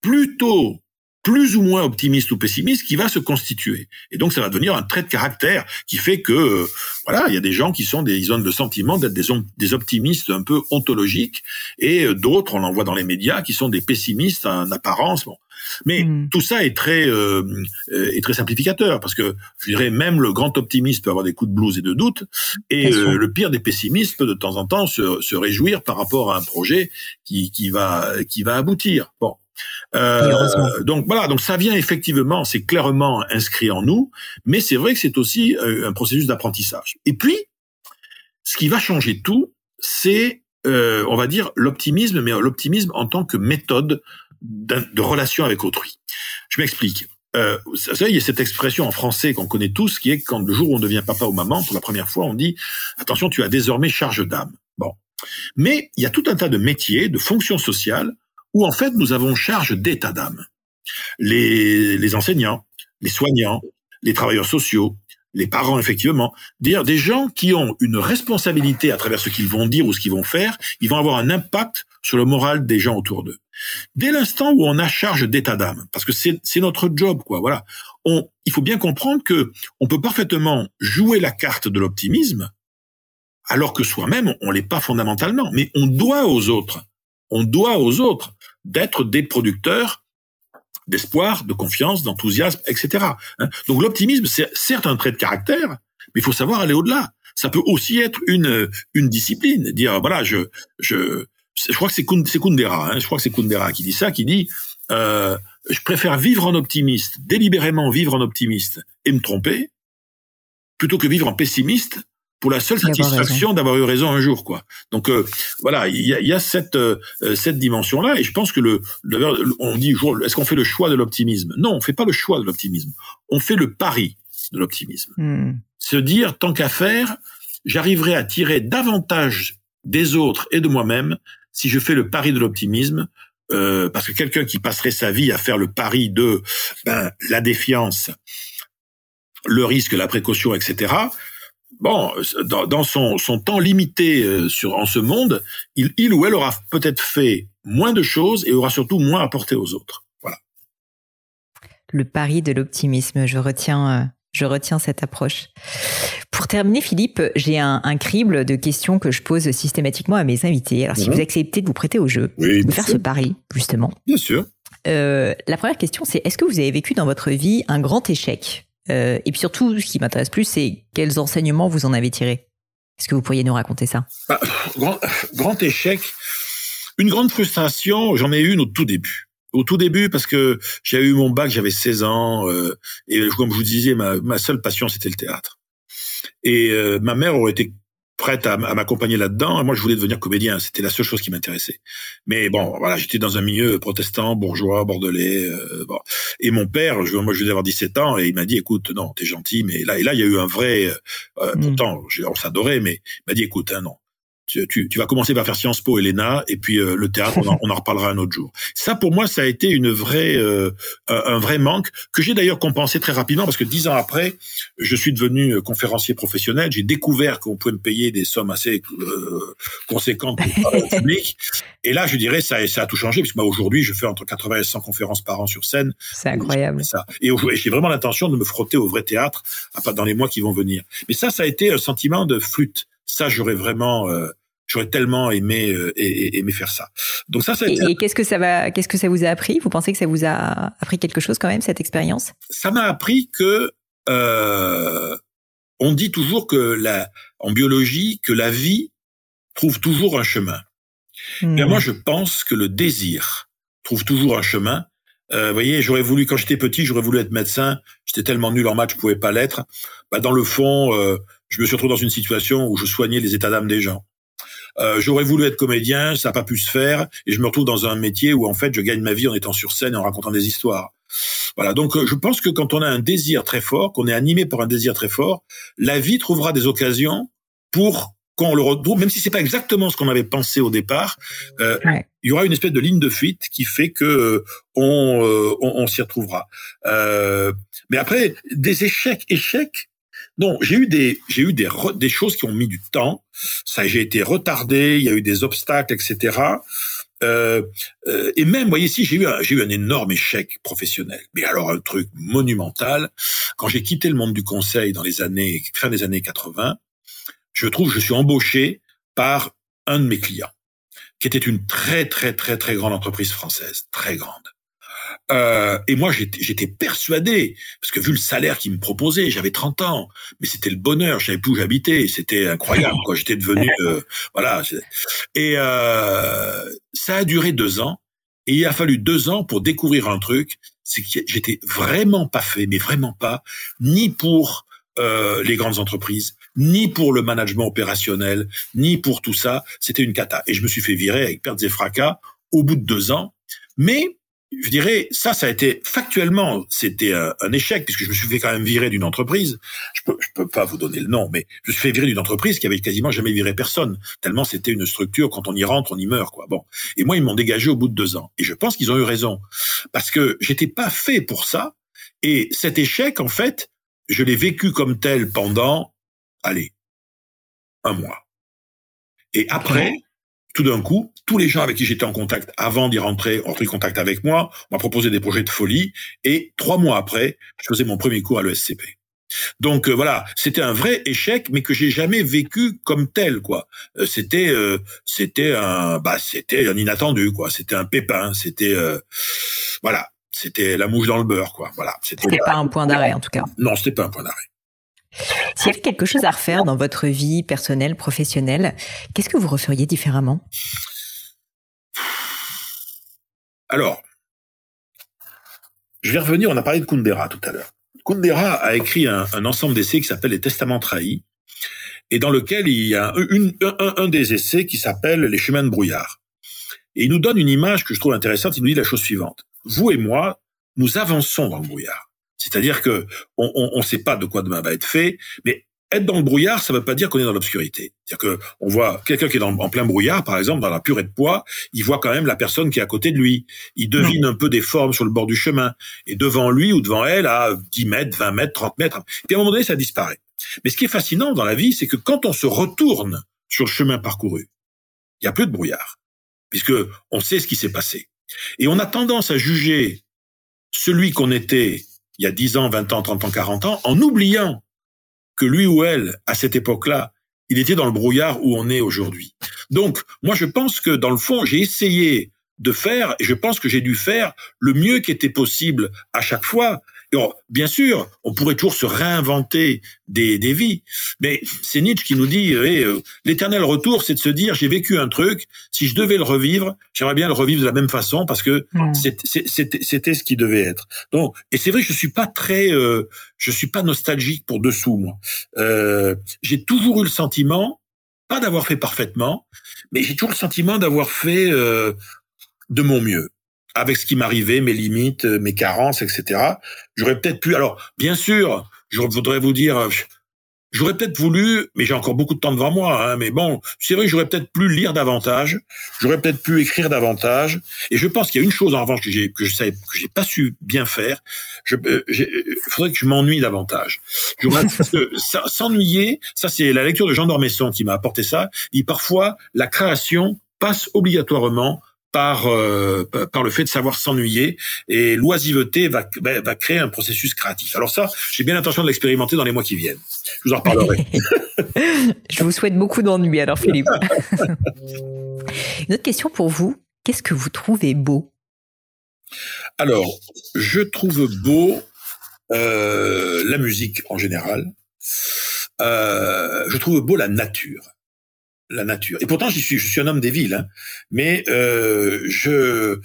S2: plutôt plus ou moins optimiste ou pessimiste qui va se constituer. Et donc ça va devenir un trait de caractère qui fait que euh, voilà, il y a des gens qui sont des ils ont le sentiment d'être des, des optimistes un peu ontologiques et euh, d'autres on en voit dans les médias qui sont des pessimistes en apparence. Bon. Mais hmm. tout ça est très euh, est très simplificateur parce que je dirais même le grand optimiste peut avoir des coups de blues et de doute et le pire des pessimistes peut de temps en temps se, se réjouir par rapport à un projet qui qui va qui va aboutir. Bon. Euh, donc voilà, donc ça vient effectivement, c'est clairement inscrit en nous, mais c'est vrai que c'est aussi euh, un processus d'apprentissage. Et puis, ce qui va changer tout, c'est, euh, on va dire, l'optimisme, mais l'optimisme en tant que méthode de relation avec autrui. Je m'explique. Euh, vous savez, il y a cette expression en français qu'on connaît tous, qui est quand le jour où on devient papa ou maman, pour la première fois, on dit attention, tu as désormais charge d'âme. Bon, mais il y a tout un tas de métiers, de fonctions sociales où en fait nous avons charge d'état d'âme. Les, enseignants, les soignants, les travailleurs sociaux, les parents effectivement, dire des gens qui ont une responsabilité à travers ce qu'ils vont dire ou ce qu'ils vont faire, ils vont avoir un impact sur le moral des gens autour d'eux. Dès l'instant où on a charge d'état d'âme, parce que c'est notre job, quoi. Voilà, il faut bien comprendre que on peut parfaitement jouer la carte de l'optimisme, alors que soi-même on l'est pas fondamentalement, mais on doit aux autres, on doit aux autres d'être des producteurs d'espoir, de confiance, d'enthousiasme, etc. Hein. Donc l'optimisme, c'est certes un trait de caractère, mais il faut savoir aller au-delà. Ça peut aussi être une une discipline, dire voilà, je je je crois que c'est Kundera, hein, je crois que c'est Kundera qui dit ça, qui dit euh, je préfère vivre en optimiste, délibérément vivre en optimiste et me tromper, plutôt que vivre en pessimiste pour la seule satisfaction d'avoir eu raison un jour, quoi. Donc euh, voilà, il y a, y a, cette euh, cette dimension-là, et je pense que le, le on dit est-ce qu'on fait le choix de l'optimisme? Non, on fait pas le choix de l'optimisme. On fait le pari de l'optimisme. Hmm. Se dire tant qu'à faire, j'arriverai à tirer davantage des autres et de moi-même si je fais le pari de l'optimisme. Euh, parce que quelqu'un qui passerait sa vie à faire le pari de ben, la défiance, le risque, la précaution, etc bon, dans, son, temps limité euh, sur en ce monde, il, il ou elle aura peut-être fait moins de choses et aura surtout moins apporté aux autres. Voilà.
S1: Le pari de l'optimisme, je retiens, euh, je retiens cette approche. Pour terminer, Philippe, j'ai un, crible de questions que je pose systématiquement à mes invités. Alors, si mhm. vous acceptez de vous prêter au jeu, de faire ce pari, justement.
S2: Bien sûr.
S1: Euh, la première question, c'est est-ce que vous avez vécu dans votre vie un grand échec? Euh, et puis surtout, ce qui m'intéresse plus, c'est quels enseignements vous en avez tirés. Est-ce que vous pourriez nous raconter ça?
S2: Bah, grand, échec, une grande frustration, j'en ai eu une au tout début. Au tout début, parce que j'ai eu mon bac, j'avais 16 ans, euh, et comme je vous disais, ma, ma seule passion, c'était le théâtre. Et euh, ma mère aurait été prête à, m'accompagner là-dedans. moi, je voulais devenir comédien. C'était la seule chose qui m'intéressait. Mais bon, voilà, j'étais dans un milieu protestant, bourgeois, bordelais. Euh, bon. Et mon père, je, moi, je devais avoir 17 ans, et il m'a dit, écoute, non, t'es gentil, mais là, et là, il y a eu un vrai. Euh, mm. Pourtant, on s'adorait, mais il m'a dit, écoute, hein, non, tu, tu, vas commencer par faire Sciences Po et l'ENA, et puis euh, le théâtre, on en, on en, reparlera un autre jour. Ça, pour moi, ça a été une vraie, euh, un vrai manque que j'ai d'ailleurs compensé très rapidement parce que dix ans après, je suis devenu euh, conférencier professionnel. J'ai découvert qu'on pouvait me payer des sommes assez conséquentes pour le public. Et là, je dirais, ça, ça a tout changé parce que moi, aujourd'hui, je fais entre 80 et 100 conférences par an sur scène.
S1: C'est incroyable.
S2: Ça. Et j'ai vraiment l'intention de me frotter au vrai théâtre dans les mois qui vont venir. Mais ça, ça a été un sentiment de flûte. Ça, j'aurais vraiment, J'aurais tellement aimé euh, aimé faire ça.
S1: Donc ça, ça et, qu'est-ce que ça va qu'est-ce que ça vous a appris? Vous pensez que ça vous a appris quelque chose quand même cette expérience?
S2: Ça m'a appris que euh, on dit toujours que la en biologie que la vie trouve toujours un chemin. Hmm. moi, je pense que le désir trouve toujours un chemin. Euh, vous voyez, j'aurais voulu quand j'étais petit, j'aurais voulu être médecin. J'étais tellement nul en maths, je pouvais pas l'être. Bah, dans le fond, euh, je me suis retrouvé dans une situation où je soignais les états d'âme des gens. Euh, j'aurais voulu être comédien, ça n'a pas pu se faire, et je me retrouve dans un métier où en fait je gagne ma vie en étant sur scène et en racontant des histoires. Voilà, donc euh, je pense que quand on a un désir très fort, qu'on est animé par un désir très fort, la vie trouvera des occasions pour qu'on le retrouve, même si c'est pas exactement ce qu'on avait pensé au départ, euh, il y aura une espèce de ligne de fuite qui fait que on, on, s'y retrouvera. mais après, des échecs, échecs, non, j'ai eu des j'ai eu des des choses qui ont mis du temps. Ça, j'ai été retardé. Il y a eu des obstacles, etc. Euh, euh, et même, voyez, si j'ai eu un, j'ai eu un énorme échec professionnel. Mais alors un truc monumental. Quand j'ai quitté le monde du conseil dans les années fin des années 80, je trouve je suis embauché par un de mes clients, qui était une très très très très grande entreprise française, très grande. Euh, et moi, j'étais persuadé, parce que vu le salaire qu'il me proposait, j'avais 30 ans, mais c'était le bonheur, je savais plus où j'habitais, c'était incroyable, quoi. J'étais devenu, euh, voilà. Et euh, ça a duré deux ans, et il a fallu deux ans pour découvrir un truc, c'est que j'étais vraiment pas fait, mais vraiment pas, ni pour euh, les grandes entreprises, ni pour le management opérationnel, ni pour tout ça. C'était une cata. Et je me suis fait virer avec pertes et fracas au bout de deux ans. Mais je dirais, ça, ça a été factuellement, c'était un, échec puisque je me suis fait quand même virer d'une entreprise. Je peux, je peux pas vous donner le nom, mais je me suis fait virer d'une entreprise qui avait quasiment jamais viré personne. Tellement c'était une structure quand on y rentre, on y meurt, quoi. Bon. Et moi, ils m'ont dégagé au bout de deux ans. Et je pense qu'ils ont eu raison parce que j'étais pas fait pour ça. Et cet échec, en fait, je l'ai vécu comme tel pendant, allez, un mois. Et après, tout d'un coup, tous les gens avec qui j'étais en contact avant d'y rentrer ont pris contact avec moi, m'ont proposé des projets de folie, et trois mois après, je faisais mon premier cours à l'ESCP. Donc euh, voilà, c'était un vrai échec, mais que j'ai jamais vécu comme tel, quoi. Euh, c'était, euh, c'était un, bah, c'était un inattendu, quoi. C'était un pépin. C'était, voilà. c'était la mouche dans le beurre, quoi. Voilà.
S1: C'était pas un point d'arrêt, en tout cas.
S2: Non, c'était pas un point d'arrêt.
S1: S'il y avait quelque chose à refaire dans votre vie personnelle, professionnelle, qu'est-ce que vous referiez différemment?
S2: Alors, je vais revenir, on a parlé de Kundera tout à l'heure. Kundera a écrit un, ensemble d'essais qui s'appelle Les Testaments trahis, et dans lequel il y a un, des essais qui s'appelle Les chemins de brouillard. Et il nous donne une image que je trouve intéressante, il nous dit la chose suivante. Vous et moi, nous avançons dans le brouillard. C'est-à-dire que on ne sait pas de quoi demain va être fait, mais être dans le brouillard, ça ne veut pas dire qu'on est dans l'obscurité. C'est-à-dire que on voit quelqu'un qui est en plein brouillard, par exemple, dans la purée de poids, il voit quand même la personne qui est à côté de lui. Il devine un peu des formes sur le bord du chemin. Et devant lui ou devant elle, à 10 mètres, 20 mètres, 30 mètres. Puis à un moment donné, ça disparaît. Mais ce qui est fascinant dans la vie, c'est que quand on se retourne sur le chemin parcouru, il y a plus de brouillard, puisque on sait ce qui s'est passé. Et on a tendance à juger celui qu'on était il y a 10 ans, 20 ans, 30 ans, 40 ans, en oubliant que lui ou elle, à cette époque-là, il était dans le brouillard où on est aujourd'hui. Donc, moi, je pense que dans le fond, j'ai essayé de faire, et je pense que j'ai dû faire le mieux qui était possible à chaque fois, bien sûr, on pourrait toujours se réinventer des, des vies, mais c'est Nietzsche qui nous dit euh, l'éternel retour, c'est de se dire j'ai vécu un truc, si je devais le revivre, j'aimerais bien le revivre de la même façon parce que hmm. c'était ce qui devait être. Donc, et c'est vrai, je suis pas très, euh, je suis pas nostalgique pour dessous moi. Euh, j'ai toujours eu le sentiment, pas d'avoir fait parfaitement, mais j'ai toujours le sentiment d'avoir fait euh, de mon mieux avec ce qui m'arrivait, mes limites, euh, mes carences, etc. J'aurais peut-être pu. Alors, bien sûr, je voudrais vous dire, euh, j'aurais peut-être voulu, mais j'ai encore beaucoup de temps devant moi. Hein, mais bon, c'est vrai j'aurais peut-être pu lire davantage. J'aurais peut-être pu écrire davantage. Et je pense qu'il y a une chose en revanche que j'ai que je savais que j'ai pas su bien faire. Je, euh, il faudrait que je m'ennuie davantage. s'ennuyer, ça c'est la lecture de Jean Dormesson qui m'a apporté ça. Il dit parfois la création passe obligatoirement par euh, par le fait de savoir s'ennuyer et l'oisiveté va ben, va créer un processus créatif. Alors ça, j'ai bien l'intention de l'expérimenter dans les mois qui viennent. Je vous en reparlerai.
S1: Je vous souhaite beaucoup d'ennui alors Philippe. Une autre question pour vous, qu'est-ce que vous trouvez beau?
S2: Alors, je trouve beau euh, la musique en général. Euh, je trouve beau la nature la nature. Et pourtant, je suis, je suis un homme des villes, hein. mais euh, je,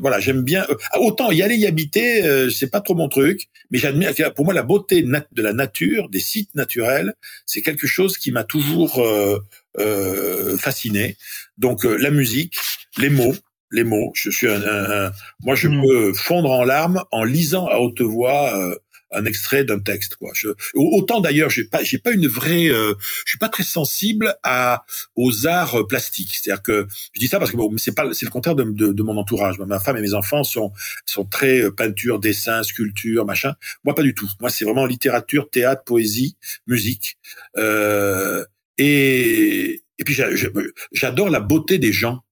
S2: voilà, j'aime bien. Euh, autant y aller y habiter, euh, c'est pas trop mon truc, mais j'admire. Pour moi, la beauté de la nature, des sites naturels, c'est quelque chose qui m'a toujours euh, euh fasciné. Donc, la musique, les mots, les mots. Je suis un, moi, je mmh. peux fondre en larmes en lisant à haute voix un extrait d'un texte quoi. Je, autant d'ailleurs, j'ai pas j'ai pas une vraie euh, je suis pas très sensible à aux arts plastiques. C'est-à-dire que je dis ça parce que bon, c'est pas c'est le contraire de, de, de, mon entourage. Ma femme et mes enfants sont sont très euh, peinture, dessin, sculpture, machin. Moi pas du tout. Moi c'est vraiment littérature, théâtre, poésie, musique. Euh, et et puis j'adore la beauté des gens.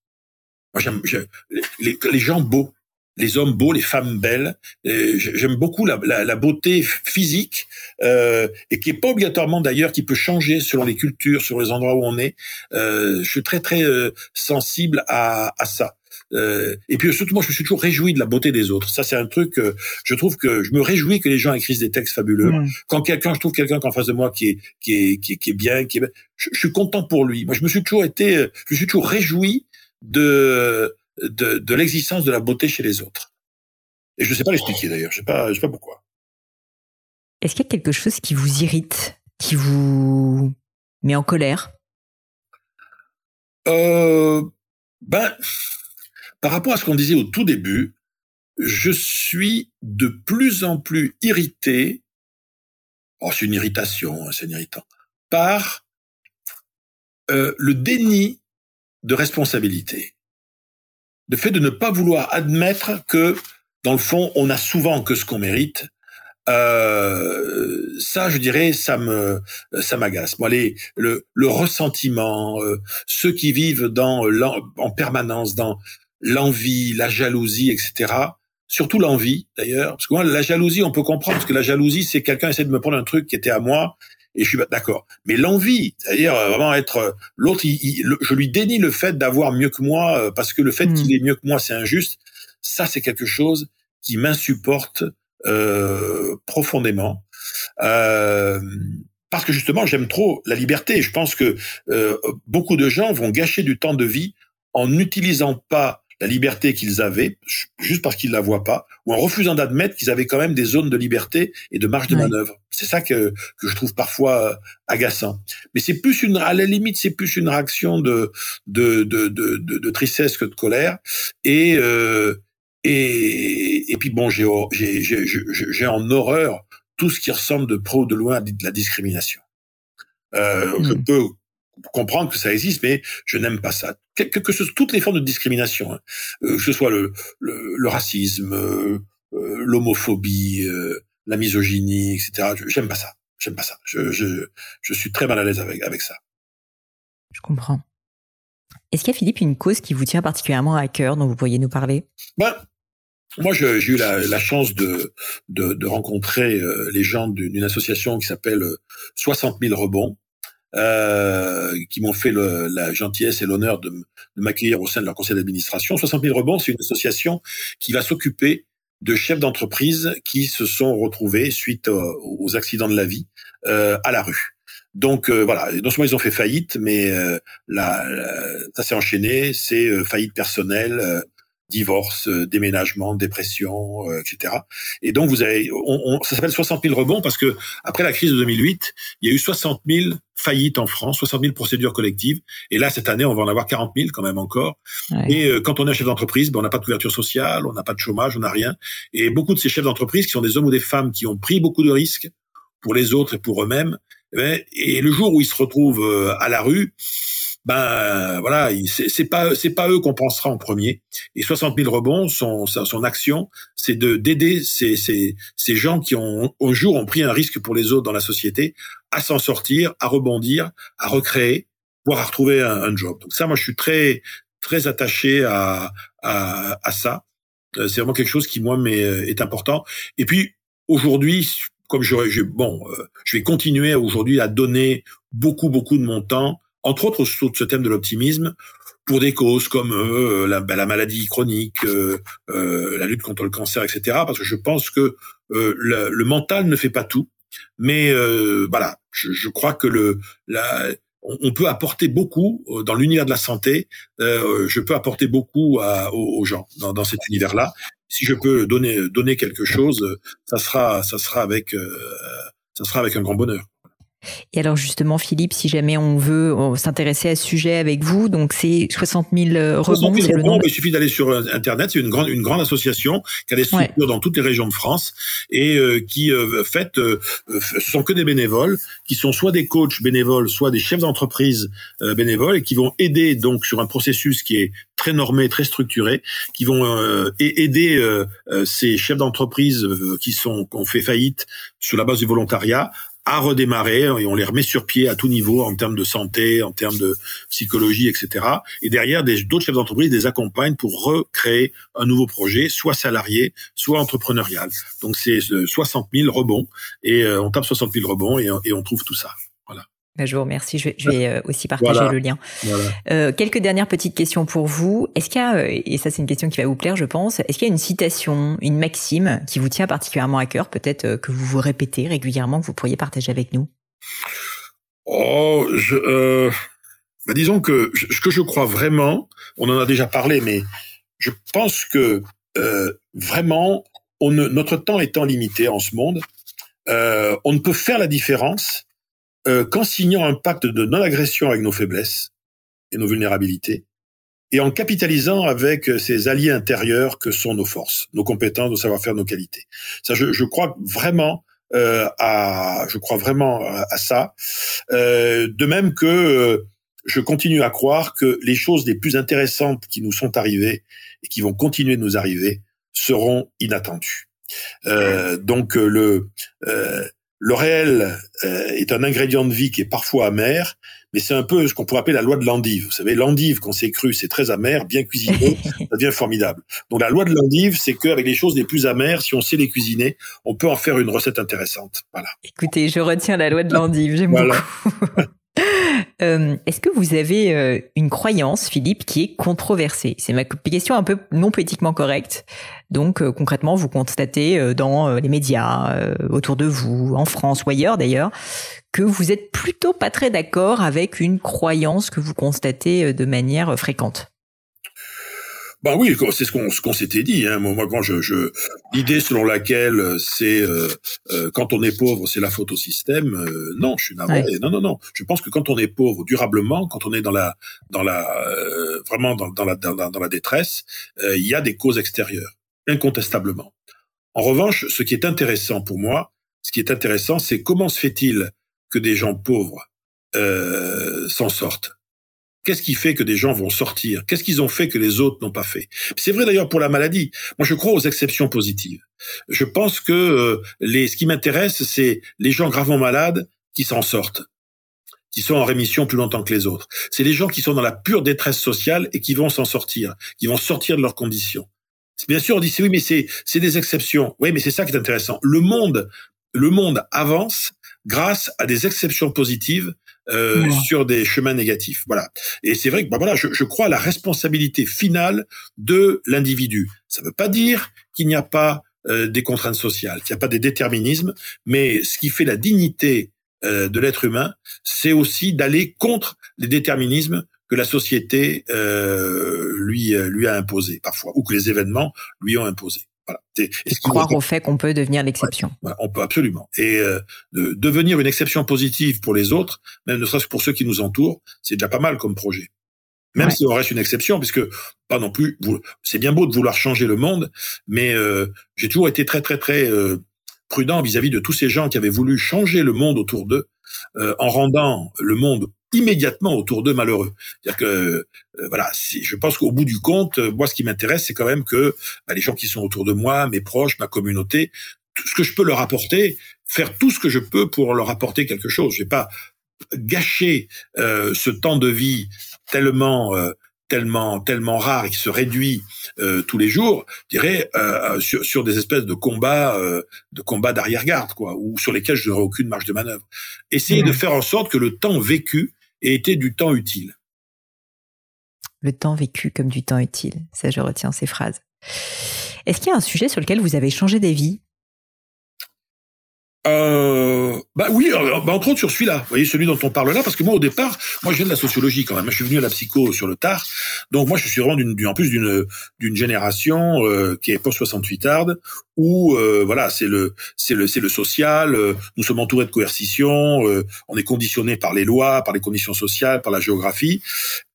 S2: Moi j'aime les, les gens beaux les hommes beaux, les femmes belles. J'aime beaucoup la, la, beauté physique euh, et qui est pas obligatoirement d'ailleurs, qui peut changer selon les cultures, sur les endroits où on est. Euh, je suis très très euh, sensible à, à ça. Euh, et puis surtout, moi, je me suis toujours réjoui de la beauté des autres. Ça, c'est un truc. que je trouve que je me réjouis que les gens écrivent des textes fabuleux. Quand quelqu'un, je trouve quelqu'un qu'en face de moi qui est qui est qui est, qui est bien, qui est, je, je, suis content pour lui. Moi, je me suis toujours été, je me suis toujours réjoui de de, de l'existence de la beauté chez les autres. Et je ne sais pas l'expliquer d'ailleurs, je sais pas, je sais pas pourquoi.
S1: Est-ce qu'il y a quelque chose qui vous irrite, qui vous met en colère?
S2: Euh, Ben, par rapport à ce qu'on disait au tout début, je suis de plus en plus irrité. Oh, c'est une irritation, hein, c'est irritant. Par euh, le déni de responsabilité le fait de ne pas vouloir admettre que, dans le fond, on a souvent que ce qu'on mérite, euh, ça, je dirais, ça me, ça m'agace. Moi, les, le, le ressentiment, euh, ceux qui vivent dans en permanence dans l'envie, la jalousie, etc. Surtout l'envie, d'ailleurs, parce que moi, la jalousie, on peut comprendre, parce que la jalousie, c'est quelqu'un essaie de me prendre un truc qui était à moi, et je suis d'accord. Mais l'envie, c'est-à-dire euh, vraiment être euh, l'autre, je lui dénie le fait d'avoir mieux que moi euh, parce que le fait hmm. qu'il est mieux que moi, c'est injuste. Ça, c'est quelque chose qui m'insupportent euh, profondément. Euh, parce que justement, j'aime trop la liberté. Je pense que euh, beaucoup de gens vont gâcher du temps de vie en n'utilisant pas la liberté qu'ils avaient, juste parce qu'ils la voient pas, ou en refusant d'admettre qu'ils avaient quand même des zones de liberté et de marge de manœuvre. C'est ça que, que je trouve parfois euh, agaçant. Mais c'est plus une, à la limite, c'est plus une réaction de de, de, de, de, tristesse que de colère. Et euh, et, et puis bon, j'ai j'ai j'ai en horreur tout ce qui ressemble de pro ou de loin à de la discrimination. Euh, Je hmm. peux comprendre que ça existe, mais je n'aime pas ça. Que, que, ce soit toutes les formes de discrimination, hein. euh, que ce soit le, le, le racisme, euh, euh l'homophobie, euh, la misogynie, etc. J'aime pas ça. J'aime pas ça. Je, je, je suis très mal à l'aise avec, avec ça.
S1: Je comprends. Est-ce qu'il y a, Philippe, une cause qui vous tient particulièrement à cœur dont vous pourriez nous parler?
S2: Ben, Moi, j'ai eu la, la, chance de, de, de rencontrer les gens d'une association qui s'appelle 60 000 rebonds, euh, qui m'ont fait le, la gentillesse et l'honneur de, m'accueillir au sein de leur conseil d'administration. 60 000 rebonds, c'est une association qui va s'occuper de chefs d'entreprise qui se sont retrouvés suite aux, accidents de la vie euh, à la rue. Donc euh, voilà, non seulement ils ont fait faillite, mais euh, la, ça s'est enchaîné, c'est euh, faillite personnelle, divorce, euh, déménagement, dépression, euh, etc. Et donc vous avez, on, ça s'appelle 60 000 rebonds parce que après la crise de 2008, il y a eu 60 000 faillites en France, 60 000 procédures collectives. Et là, cette année, on va en avoir 40 000 quand même encore. Et euh, quand on est chef d'entreprise, ben, on n'a pas de couverture sociale, on n'a pas de chômage, on n'a rien. Et beaucoup de ces chefs d'entreprise, qui sont des hommes ou des femmes qui ont pris beaucoup de risques pour les autres et pour eux-mêmes, eh ben, et le jour où ils se retrouvent à la rue, ben voilà, c'est pas c'est pas eux qu'on pensera en premier. Et 60 000 rebonds, son son action, c'est de d'aider ces, ces ces gens qui ont un jour ont pris un risque pour les autres dans la société à s'en sortir, à rebondir, à recréer, voire à retrouver un, job. Donc ça, moi, je suis très très attaché à à, à ça. Euh, c'est vraiment quelque chose qui moi euh, est important. Et puis aujourd'hui, comme je, bon, euh, je vais continuer aujourd'hui à donner beaucoup beaucoup de mon temps entre autres sur ce thème de l'optimisme, pour des causes comme euh, la, bah, la, maladie chronique, euh, euh, la lutte contre le cancer, etc. Parce que je pense que le, le, mental ne fait pas tout, mais voilà, je, je, crois que le la, on, peut apporter beaucoup dans l'univers de la santé. je peux apporter beaucoup à, aux, gens dans, dans cet univers-là. Si je peux donner donner quelque chose, ça sera ça sera avec ça sera avec un grand bonheur.
S1: Et alors justement, Philippe, si jamais on veut s'intéresser à ce sujet avec vous, donc c'est 60 000 euh, rebonds. 60 000 rebonds,
S2: il suffit d'aller sur euh, Internet. C'est une grande, une grande association qui a des structures dans toutes les régions de France et euh, qui euh, fait, ce sont que des bénévoles qui sont soit des coachs bénévoles, soit des chefs d'entreprise bénévoles et qui vont aider donc sur un processus qui est très normé, très structuré, qui vont aider ces chefs d'entreprise qui sont qui ont fait faillite sur la base du volontariat à redémarrer et on les remet sur pied à tout niveau en termes de santé, en termes de psychologie, etc. Et derrière, d'autres chefs d'entreprise les accompagnent pour recréer un nouveau projet, soit salarié, soit entrepreneurial. Donc c'est 60 000 rebonds et euh, on tape 60 000 rebonds et on trouve tout ça.
S1: Bah, je vous remercie. Je vais, euh, aussi partager le lien. Euh, quelques dernières petites questions pour vous. Est-ce qu'il y a, euh, et ça c'est une question qui va vous plaire, je pense, est-ce qu'il y a une citation, une maxime qui vous tient particulièrement à cœur, peut-être que vous vous répétez régulièrement, que vous pourriez partager avec nous?
S2: Oh, je, bah, disons que ce que je crois vraiment, on en a déjà parlé, mais je pense que vraiment, on notre temps étant limité en ce monde, on ne peut faire la différence euh, qu'en signant un pacte de non-agression avec nos faiblesses et nos vulnérabilités, et en capitalisant avec euh, ces alliés intérieurs que sont nos forces, nos compétences, nos savoir-faire, nos qualités. Ça, je, je crois vraiment euh, à, je crois vraiment à, ça. Euh, de même que euh, je continue à croire que les choses les plus intéressantes qui nous sont arrivées et qui vont continuer de nous arriver seront inattendues. Euh, donc le le réel euh, est un ingrédient de vie qui est parfois amer, mais c'est un peu ce qu'on pourrait appeler la loi de l'endive. Vous savez, l'endive, quand c'est cru, c'est très amer, bien cuisiné, ça devient formidable. Donc la loi de l'endive, c'est qu'avec les choses les plus amères, si on sait les cuisiner, on peut en faire une recette intéressante. Voilà.
S1: Écoutez, je retiens la loi de l'endive, j'aime beaucoup. Euh, est-ce que vous avez euh, une croyance, Philippe, qui est controversée? C'est ma question un peu non politiquement correcte. Donc euh, concrètement, vous constatez dans les médias, autour de vous, en France ou ailleurs d'ailleurs, que vous êtes plutôt pas très d'accord avec une croyance que vous constatez de manière fréquente.
S2: Bah oui, c'est ce qu'on ce qu'on s'était dit. Hein. Moi, quand je, je l'idée selon laquelle euh, c'est euh, euh, quand on est pauvre, c'est la faute au système. Euh, non, je suis navré. Non, non, non. Je pense que quand on est pauvre durablement, quand on est dans la dans la vraiment dans, dans la dans, dans, la détresse, il y a des causes extérieures, incontestablement. En revanche, ce qui est intéressant pour moi, ce qui est intéressant, c'est comment se fait-il que des gens pauvres s'en sortent? Qu'est-ce qui fait que des gens vont sortir? Qu'est-ce qu'ils ont fait que les autres n'ont pas fait? C'est vrai d'ailleurs pour la maladie. Moi, je crois aux exceptions positives. Je pense que euh, les, ce qui m'intéresse, c'est les gens gravement malades qui s'en sortent, qui sont en rémission plus longtemps que les autres. C'est les gens qui sont dans la pure détresse sociale et qui vont s'en sortir, qui vont sortir de leurs conditions. Bien sûr, on dit oui, mais c'est c'est des exceptions. Oui, mais c'est ça qui est intéressant. Le monde, le monde avance grâce à des exceptions positives euh, sur des chemins négatifs. Voilà. Et c'est vrai que bah voilà, je, je, crois à la responsabilité finale de l'individu. Ça ne veut pas dire qu'il n'y a pas euh, des contraintes sociales, qu'il n'y a pas des déterminismes, mais ce qui fait la dignité euh, de l'être humain, c'est aussi d'aller contre les déterminismes que la société euh, lui lui a imposés parfois, ou que les événements lui ont imposés.
S1: Voilà. croire au fait qu'on peut devenir l'exception?
S2: on peut absolument. Et euh, de devenir une exception positive pour les autres, même ne serait-ce que pour ceux qui nous entourent, c'est déjà pas mal comme projet. Même si on reste une exception, puisque pas non plus. C'est bien beau de vouloir changer le monde, mais euh, j'ai toujours été très très très euh, prudent vis-à-vis de tous ces gens qui avaient voulu changer le monde autour d'eux, en rendant le monde immédiatement autour d'eux malheureux. C'est-à-dire que euh, voilà, si, je pense qu'au bout du compte, euh, moi ce qui m'intéresse, c'est quand même que bah, les gens qui sont autour de moi, mes proches, ma communauté, tout ce que je peux leur apporter, faire tout ce que je peux pour leur apporter quelque chose. Je vais pas gâcher euh, ce temps de vie tellement tellement tellement rare et qui se réduit tous les jours, je dirais sur, sur des espèces de combats de combats d'arrière-garde quoi, ou sur lesquels je n'aurai aucune marge de manœuvre. Essayer de faire en sorte que le temps vécu et était du temps utile.
S1: Le temps vécu comme du temps utile, ça je retiens ces phrases. Est-ce qu'il y a un sujet sur lequel vous avez changé d'avis?
S2: Euh, bah oui, euh, bah entre autres sur celui-là, vous voyez celui dont on parle là, parce que moi au départ, moi je viens de la sociologie quand même, je suis venu à la psycho sur le tard, donc moi je suis vraiment d'une, en plus d'une d'une génération euh, qui est post 68 arde, où euh, voilà c'est le c'est le c'est le social, euh, nous sommes entourés de coercition, on est conditionné par les lois, par les conditions sociales, par la géographie,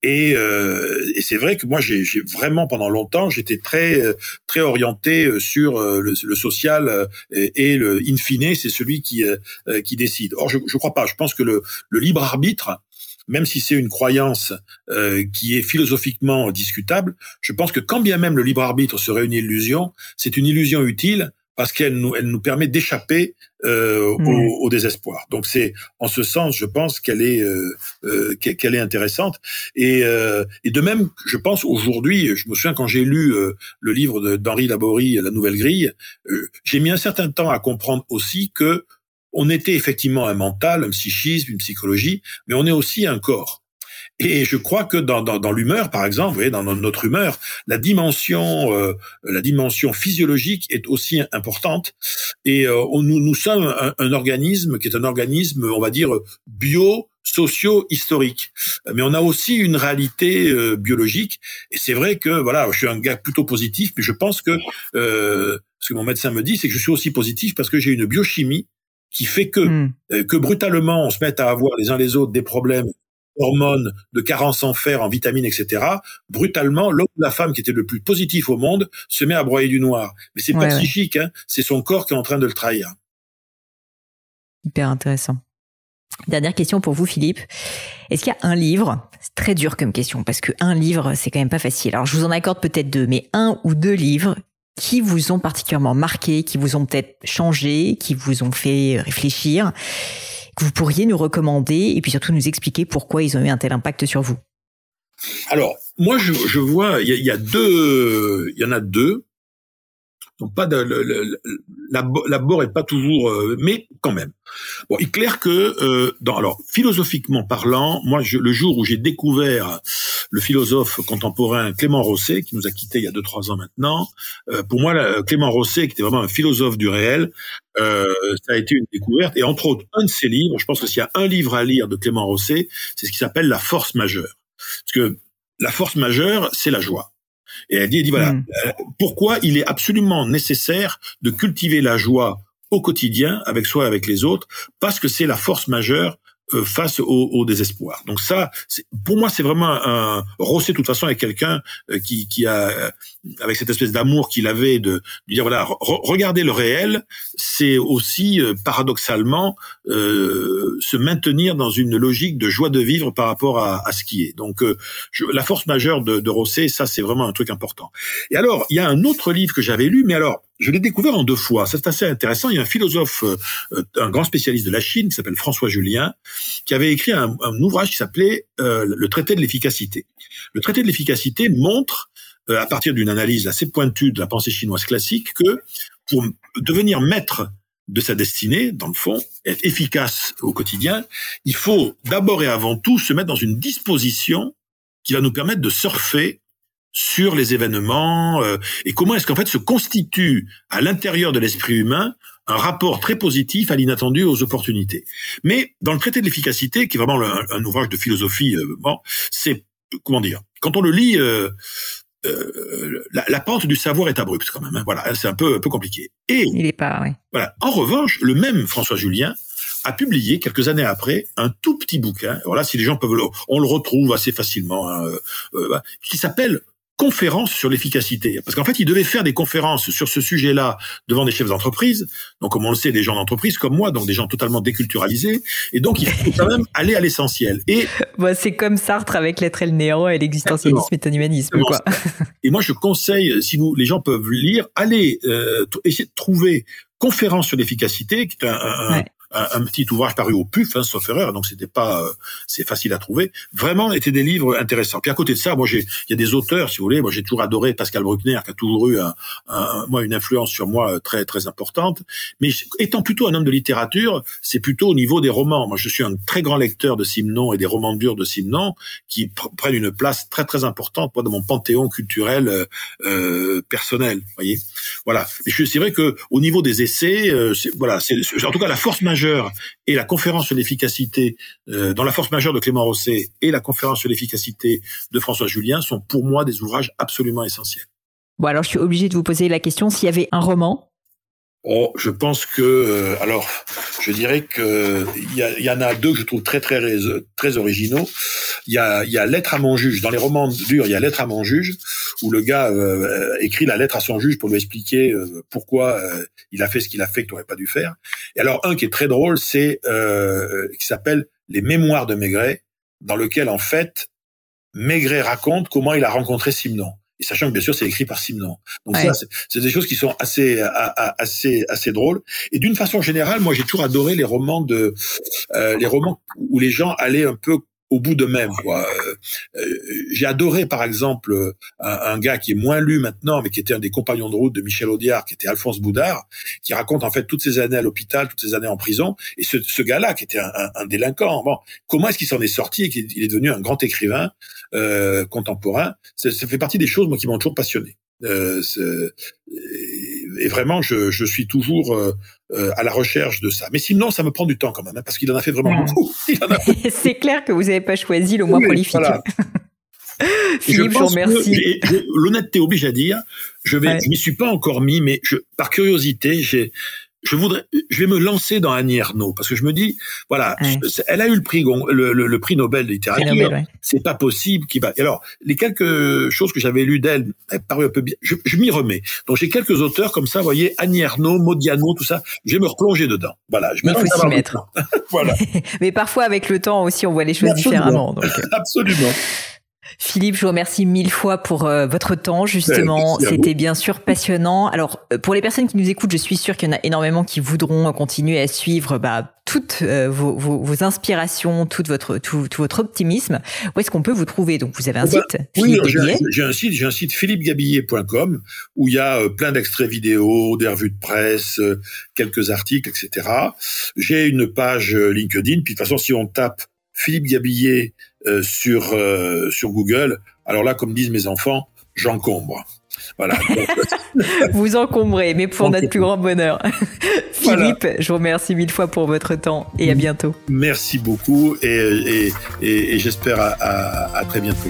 S2: et, et c'est vrai que moi j'ai, vraiment pendant longtemps j'étais très très orienté sur le, le social et, et le in fine c'est celui qui euh, euh, qui décide. Or, je ne crois pas. Je pense que le, le libre arbitre, même si c'est une croyance euh, qui est philosophiquement discutable, je pense que quand bien même le libre arbitre serait une illusion, c'est une illusion utile parce qu'elle nous, elle nous permet d'échapper euh, au, mmh. au, désespoir. Donc c'est en ce sens, je pense qu'elle est euh, qu'elle est intéressante. Et, et de même, je pense aujourd'hui, je me souviens quand j'ai lu le livre d'Henri Laborie, La Nouvelle Grille, j'ai mis un certain temps à comprendre aussi que on était effectivement un mental, un psychisme, une psychologie, mais on est aussi un corps. Et je crois que dans, dans, dans l'humeur, par exemple, vous voyez, dans notre humeur, la dimension, euh, la dimension physiologique est aussi importante. Et euh, nous, nous sommes un, organisme qui est un organisme, on va dire, bio socio-historique. Mais on a aussi une réalité euh, biologique. Et c'est vrai que, voilà, je suis un gars plutôt positif, mais je pense que ce que mon médecin me dit, c'est que je suis aussi positif parce que j'ai une biochimie qui fait que hmm. euh, que brutalement on se mette à avoir les uns les autres des problèmes hormones, de carence en fer, en vitamines, etc. Brutalement, l'homme ou la femme qui était le plus positif au monde se met à broyer du noir. Mais c'est pas psychique, hein, c'est son corps qui est en train de le trahir.
S1: Hyper intéressant. Dernière question pour vous, Philippe. Est-ce qu'il y a un livre, c'est très dur comme question, parce que un livre, c'est quand même pas facile. Alors, je vous en accorde peut-être deux, mais un ou deux livres qui vous ont particulièrement marqué, qui vous ont peut-être changé, qui vous ont fait réfléchir, que vous pourriez nous recommander et puis surtout nous expliquer pourquoi ils ont eu un tel impact sur vous
S2: Alors, moi, je, vois, il y, a deux, il y en a deux. Donc pas de le, l'abord est pas toujours, euh, mais quand même. Bon, il est clair que euh, dans alors philosophiquement parlant, moi je, le jour où j'ai découvert le philosophe contemporain Clément Rosset, qui nous a quittés il y a deux trois ans maintenant, euh, pour moi Clément Rosset, qui était vraiment un philosophe du réel, euh, ça a été une découverte. Et entre autres, un de ses livres, je pense que s'il y a un livre à lire de Clément Rosset, c'est ce qui s'appelle La force majeure. Parce que la force majeure, c'est la joie. Et elle dit, dit voilà, hmm. euh, pourquoi il est absolument nécessaire de cultiver la joie au quotidien avec soi et avec les autres, parce que c'est la force majeure face au, au, désespoir. Donc ça, pour moi, c'est vraiment un Rosset de toute façon est quelqu'un euh, qui, qui a, euh, avec cette espèce d'amour qu'il avait de, de, dire voilà, regardez le réel, c'est aussi paradoxalement euh, se maintenir dans une logique de joie de vivre par rapport à, à ce qui est. Donc je, la force majeure de, de Rosset, ça c'est vraiment un truc important. Et alors il y a un autre livre que j'avais lu, mais alors je l'ai découvert en deux fois. C'est assez intéressant. Il y a un philosophe, euh, un grand spécialiste de la Chine, qui s'appelle François Julien, qui avait écrit un, ouvrage qui s'appelait euh, Le traité de l'efficacité. Le traité de l'efficacité montre, euh, à partir d'une analyse assez pointue de la pensée chinoise classique, que pour devenir maître de sa destinée, dans le fond, être efficace au quotidien, il faut d'abord et avant tout se mettre dans une disposition qui va nous permettre de surfer sur les événements euh, et comment est-ce qu'en fait se constitue à l'intérieur de l'esprit humain un rapport très positif à l'inattendu, aux opportunités. Mais dans le traité de l'efficacité, qui est vraiment un, ouvrage de philosophie, euh, bon, c'est comment dire Quand on le lit, euh, euh, la, la, pente du savoir est abrupte quand même. Hein, voilà, c'est un peu un peu compliqué.
S1: Et il est pas. Oui.
S2: Voilà. En revanche, le même François Julien a publié quelques années après un tout petit bouquin. Voilà, si les gens peuvent, le, on le retrouve assez facilement, hein, euh, qui s'appelle conférences sur l'efficacité. Parce qu'en fait, il devait faire des conférences sur ce sujet-là devant des chefs d'entreprise. Donc, comme on le sait, des gens d'entreprise comme moi, donc des gens totalement déculturalisés. Et donc, il faut quand même aller à l'essentiel. Et
S1: bah, c'est comme Sartre avec l'être et le néant et l'existentialisme et l'humanisme. Quoi.
S2: Et moi, je conseille, si vous, les gens peuvent lire, allez euh, essayer de trouver conférence sur l'efficacité, qui est un, un, un, petit ouvrage paru au PUF, hein, sauf erreur, donc c'était pas, euh, c'est facile à trouver. Vraiment, étaient des livres intéressants. Puis à côté de ça, moi j'ai, il y a des auteurs, si vous voulez, moi j'ai toujours adoré Pascal Bruckner, qui a toujours eu un, moi une influence sur moi euh, très très importante. Mais étant plutôt un homme de littérature, c'est plutôt au niveau des romans. Moi, je suis un très grand lecteur de Simon et des romans durs de Simon, qui prennent une place très très importante moi, dans mon panthéon culturel euh, euh personnel. Voyez, voilà. C'est vrai que au niveau des essais, euh, voilà, c'est en tout cas la force majeure et la conférence sur l'efficacité, euh, dans la force majeure de Clément Rosset et la conférence sur l'efficacité de François Julien sont pour moi des ouvrages absolument essentiels.
S1: Bon, alors je suis obligé de vous poser la question s'il y avait un roman
S2: Oh, je pense que euh, alors je dirais que il y, y, en a deux que je trouve très très très originaux. Il y a y a lettre à mon juge dans les romans durs, il y a lettre à mon juge où le gars euh, écrit la lettre à son juge pour lui expliquer euh, pourquoi il a fait ce qu'il a fait que tu pas dû faire. Et alors un qui est très drôle, c'est qui s'appelle les Mémoires de Maigret dans lequel en fait Maigret raconte comment il a rencontré Simon et sachant que bien sûr c'est écrit par Simon. Donc ça, c'est des choses qui sont assez assez assez drôles. Et d'une façon générale, moi j'ai toujours adoré les romans de euh, les romans où les gens allaient un peu au bout de même. Quoi. Euh, euh, j'ai adoré, par exemple, un, gars qui est moins lu maintenant, mais qui était un des compagnons de route de Michel Audiard, qui était Alphonse Boudard, qui raconte en fait toutes ses années à l'hôpital, toutes ses années en prison. Et ce, ce gars-là, qui était un, un, délinquant, bon, comment est-ce qu'il s'en est sorti et qu'il est devenu un grand écrivain euh, contemporain? Ça, fait partie des choses moi qui m'ont toujours passionné. Euh, et vraiment, je, je suis toujours euh, euh, à la recherche de ça. Mais sinon, ça me prend du temps quand même, hein, parce qu'il en a fait vraiment beaucoup.
S1: C'est clair que vous n'avez pas choisi le moins prolifique. Philippe, je, vous remercie.
S2: L'honnêteté oblige à dire, je vais, je m'y suis pas encore mis, mais je, par curiosité, j'ai, je voudrais, je vais me lancer dans Annie Ernaux parce que je me dis, voilà, elle a eu le prix, le, le, prix Nobel de littérature. C'est pas possible qu'il va. alors, les quelques choses que j'avais lues d'elle, elle paru un peu bien. Je, je m'y remets. Donc j'ai quelques auteurs comme ça, vous voyez, Annie Ernaux, Modiano, tout ça. Je vais me replonger dedans. Voilà. Je
S1: Il faut s'y mettre. voilà. Mais parfois avec le temps aussi, on voit les choses différemment. Donc.
S2: Absolument.
S1: Philippe, je vous remercie mille fois pour euh, votre temps, justement. C'était bien sûr passionnant. Alors, euh, pour les personnes qui nous écoutent, je suis sûre qu'il y en a énormément qui voudront continuer à suivre bah, toutes euh, vos, vos, vos, inspirations, tout votre, tout, tout votre optimisme. Où est-ce qu'on peut vous trouver? Donc, vous avez un
S2: bah,
S1: site,
S2: Oui, j'ai un, site, j'ai un site philippegabillé.com où il y a plein d'extraits vidéo, des revues de presse, quelques articles, etc. J'ai une page LinkedIn. Puis de toute façon, si on tape Philippe Gabillet euh, sur euh, sur Google. Alors là, comme disent mes enfants, j'encombre. Voilà.
S1: vous encombrez, mais pour notre plus grand bonheur. Philippe, je vous remercie mille fois pour votre temps et à bientôt.
S2: Merci beaucoup et, et, et, et j'espère à, à, à, très bientôt.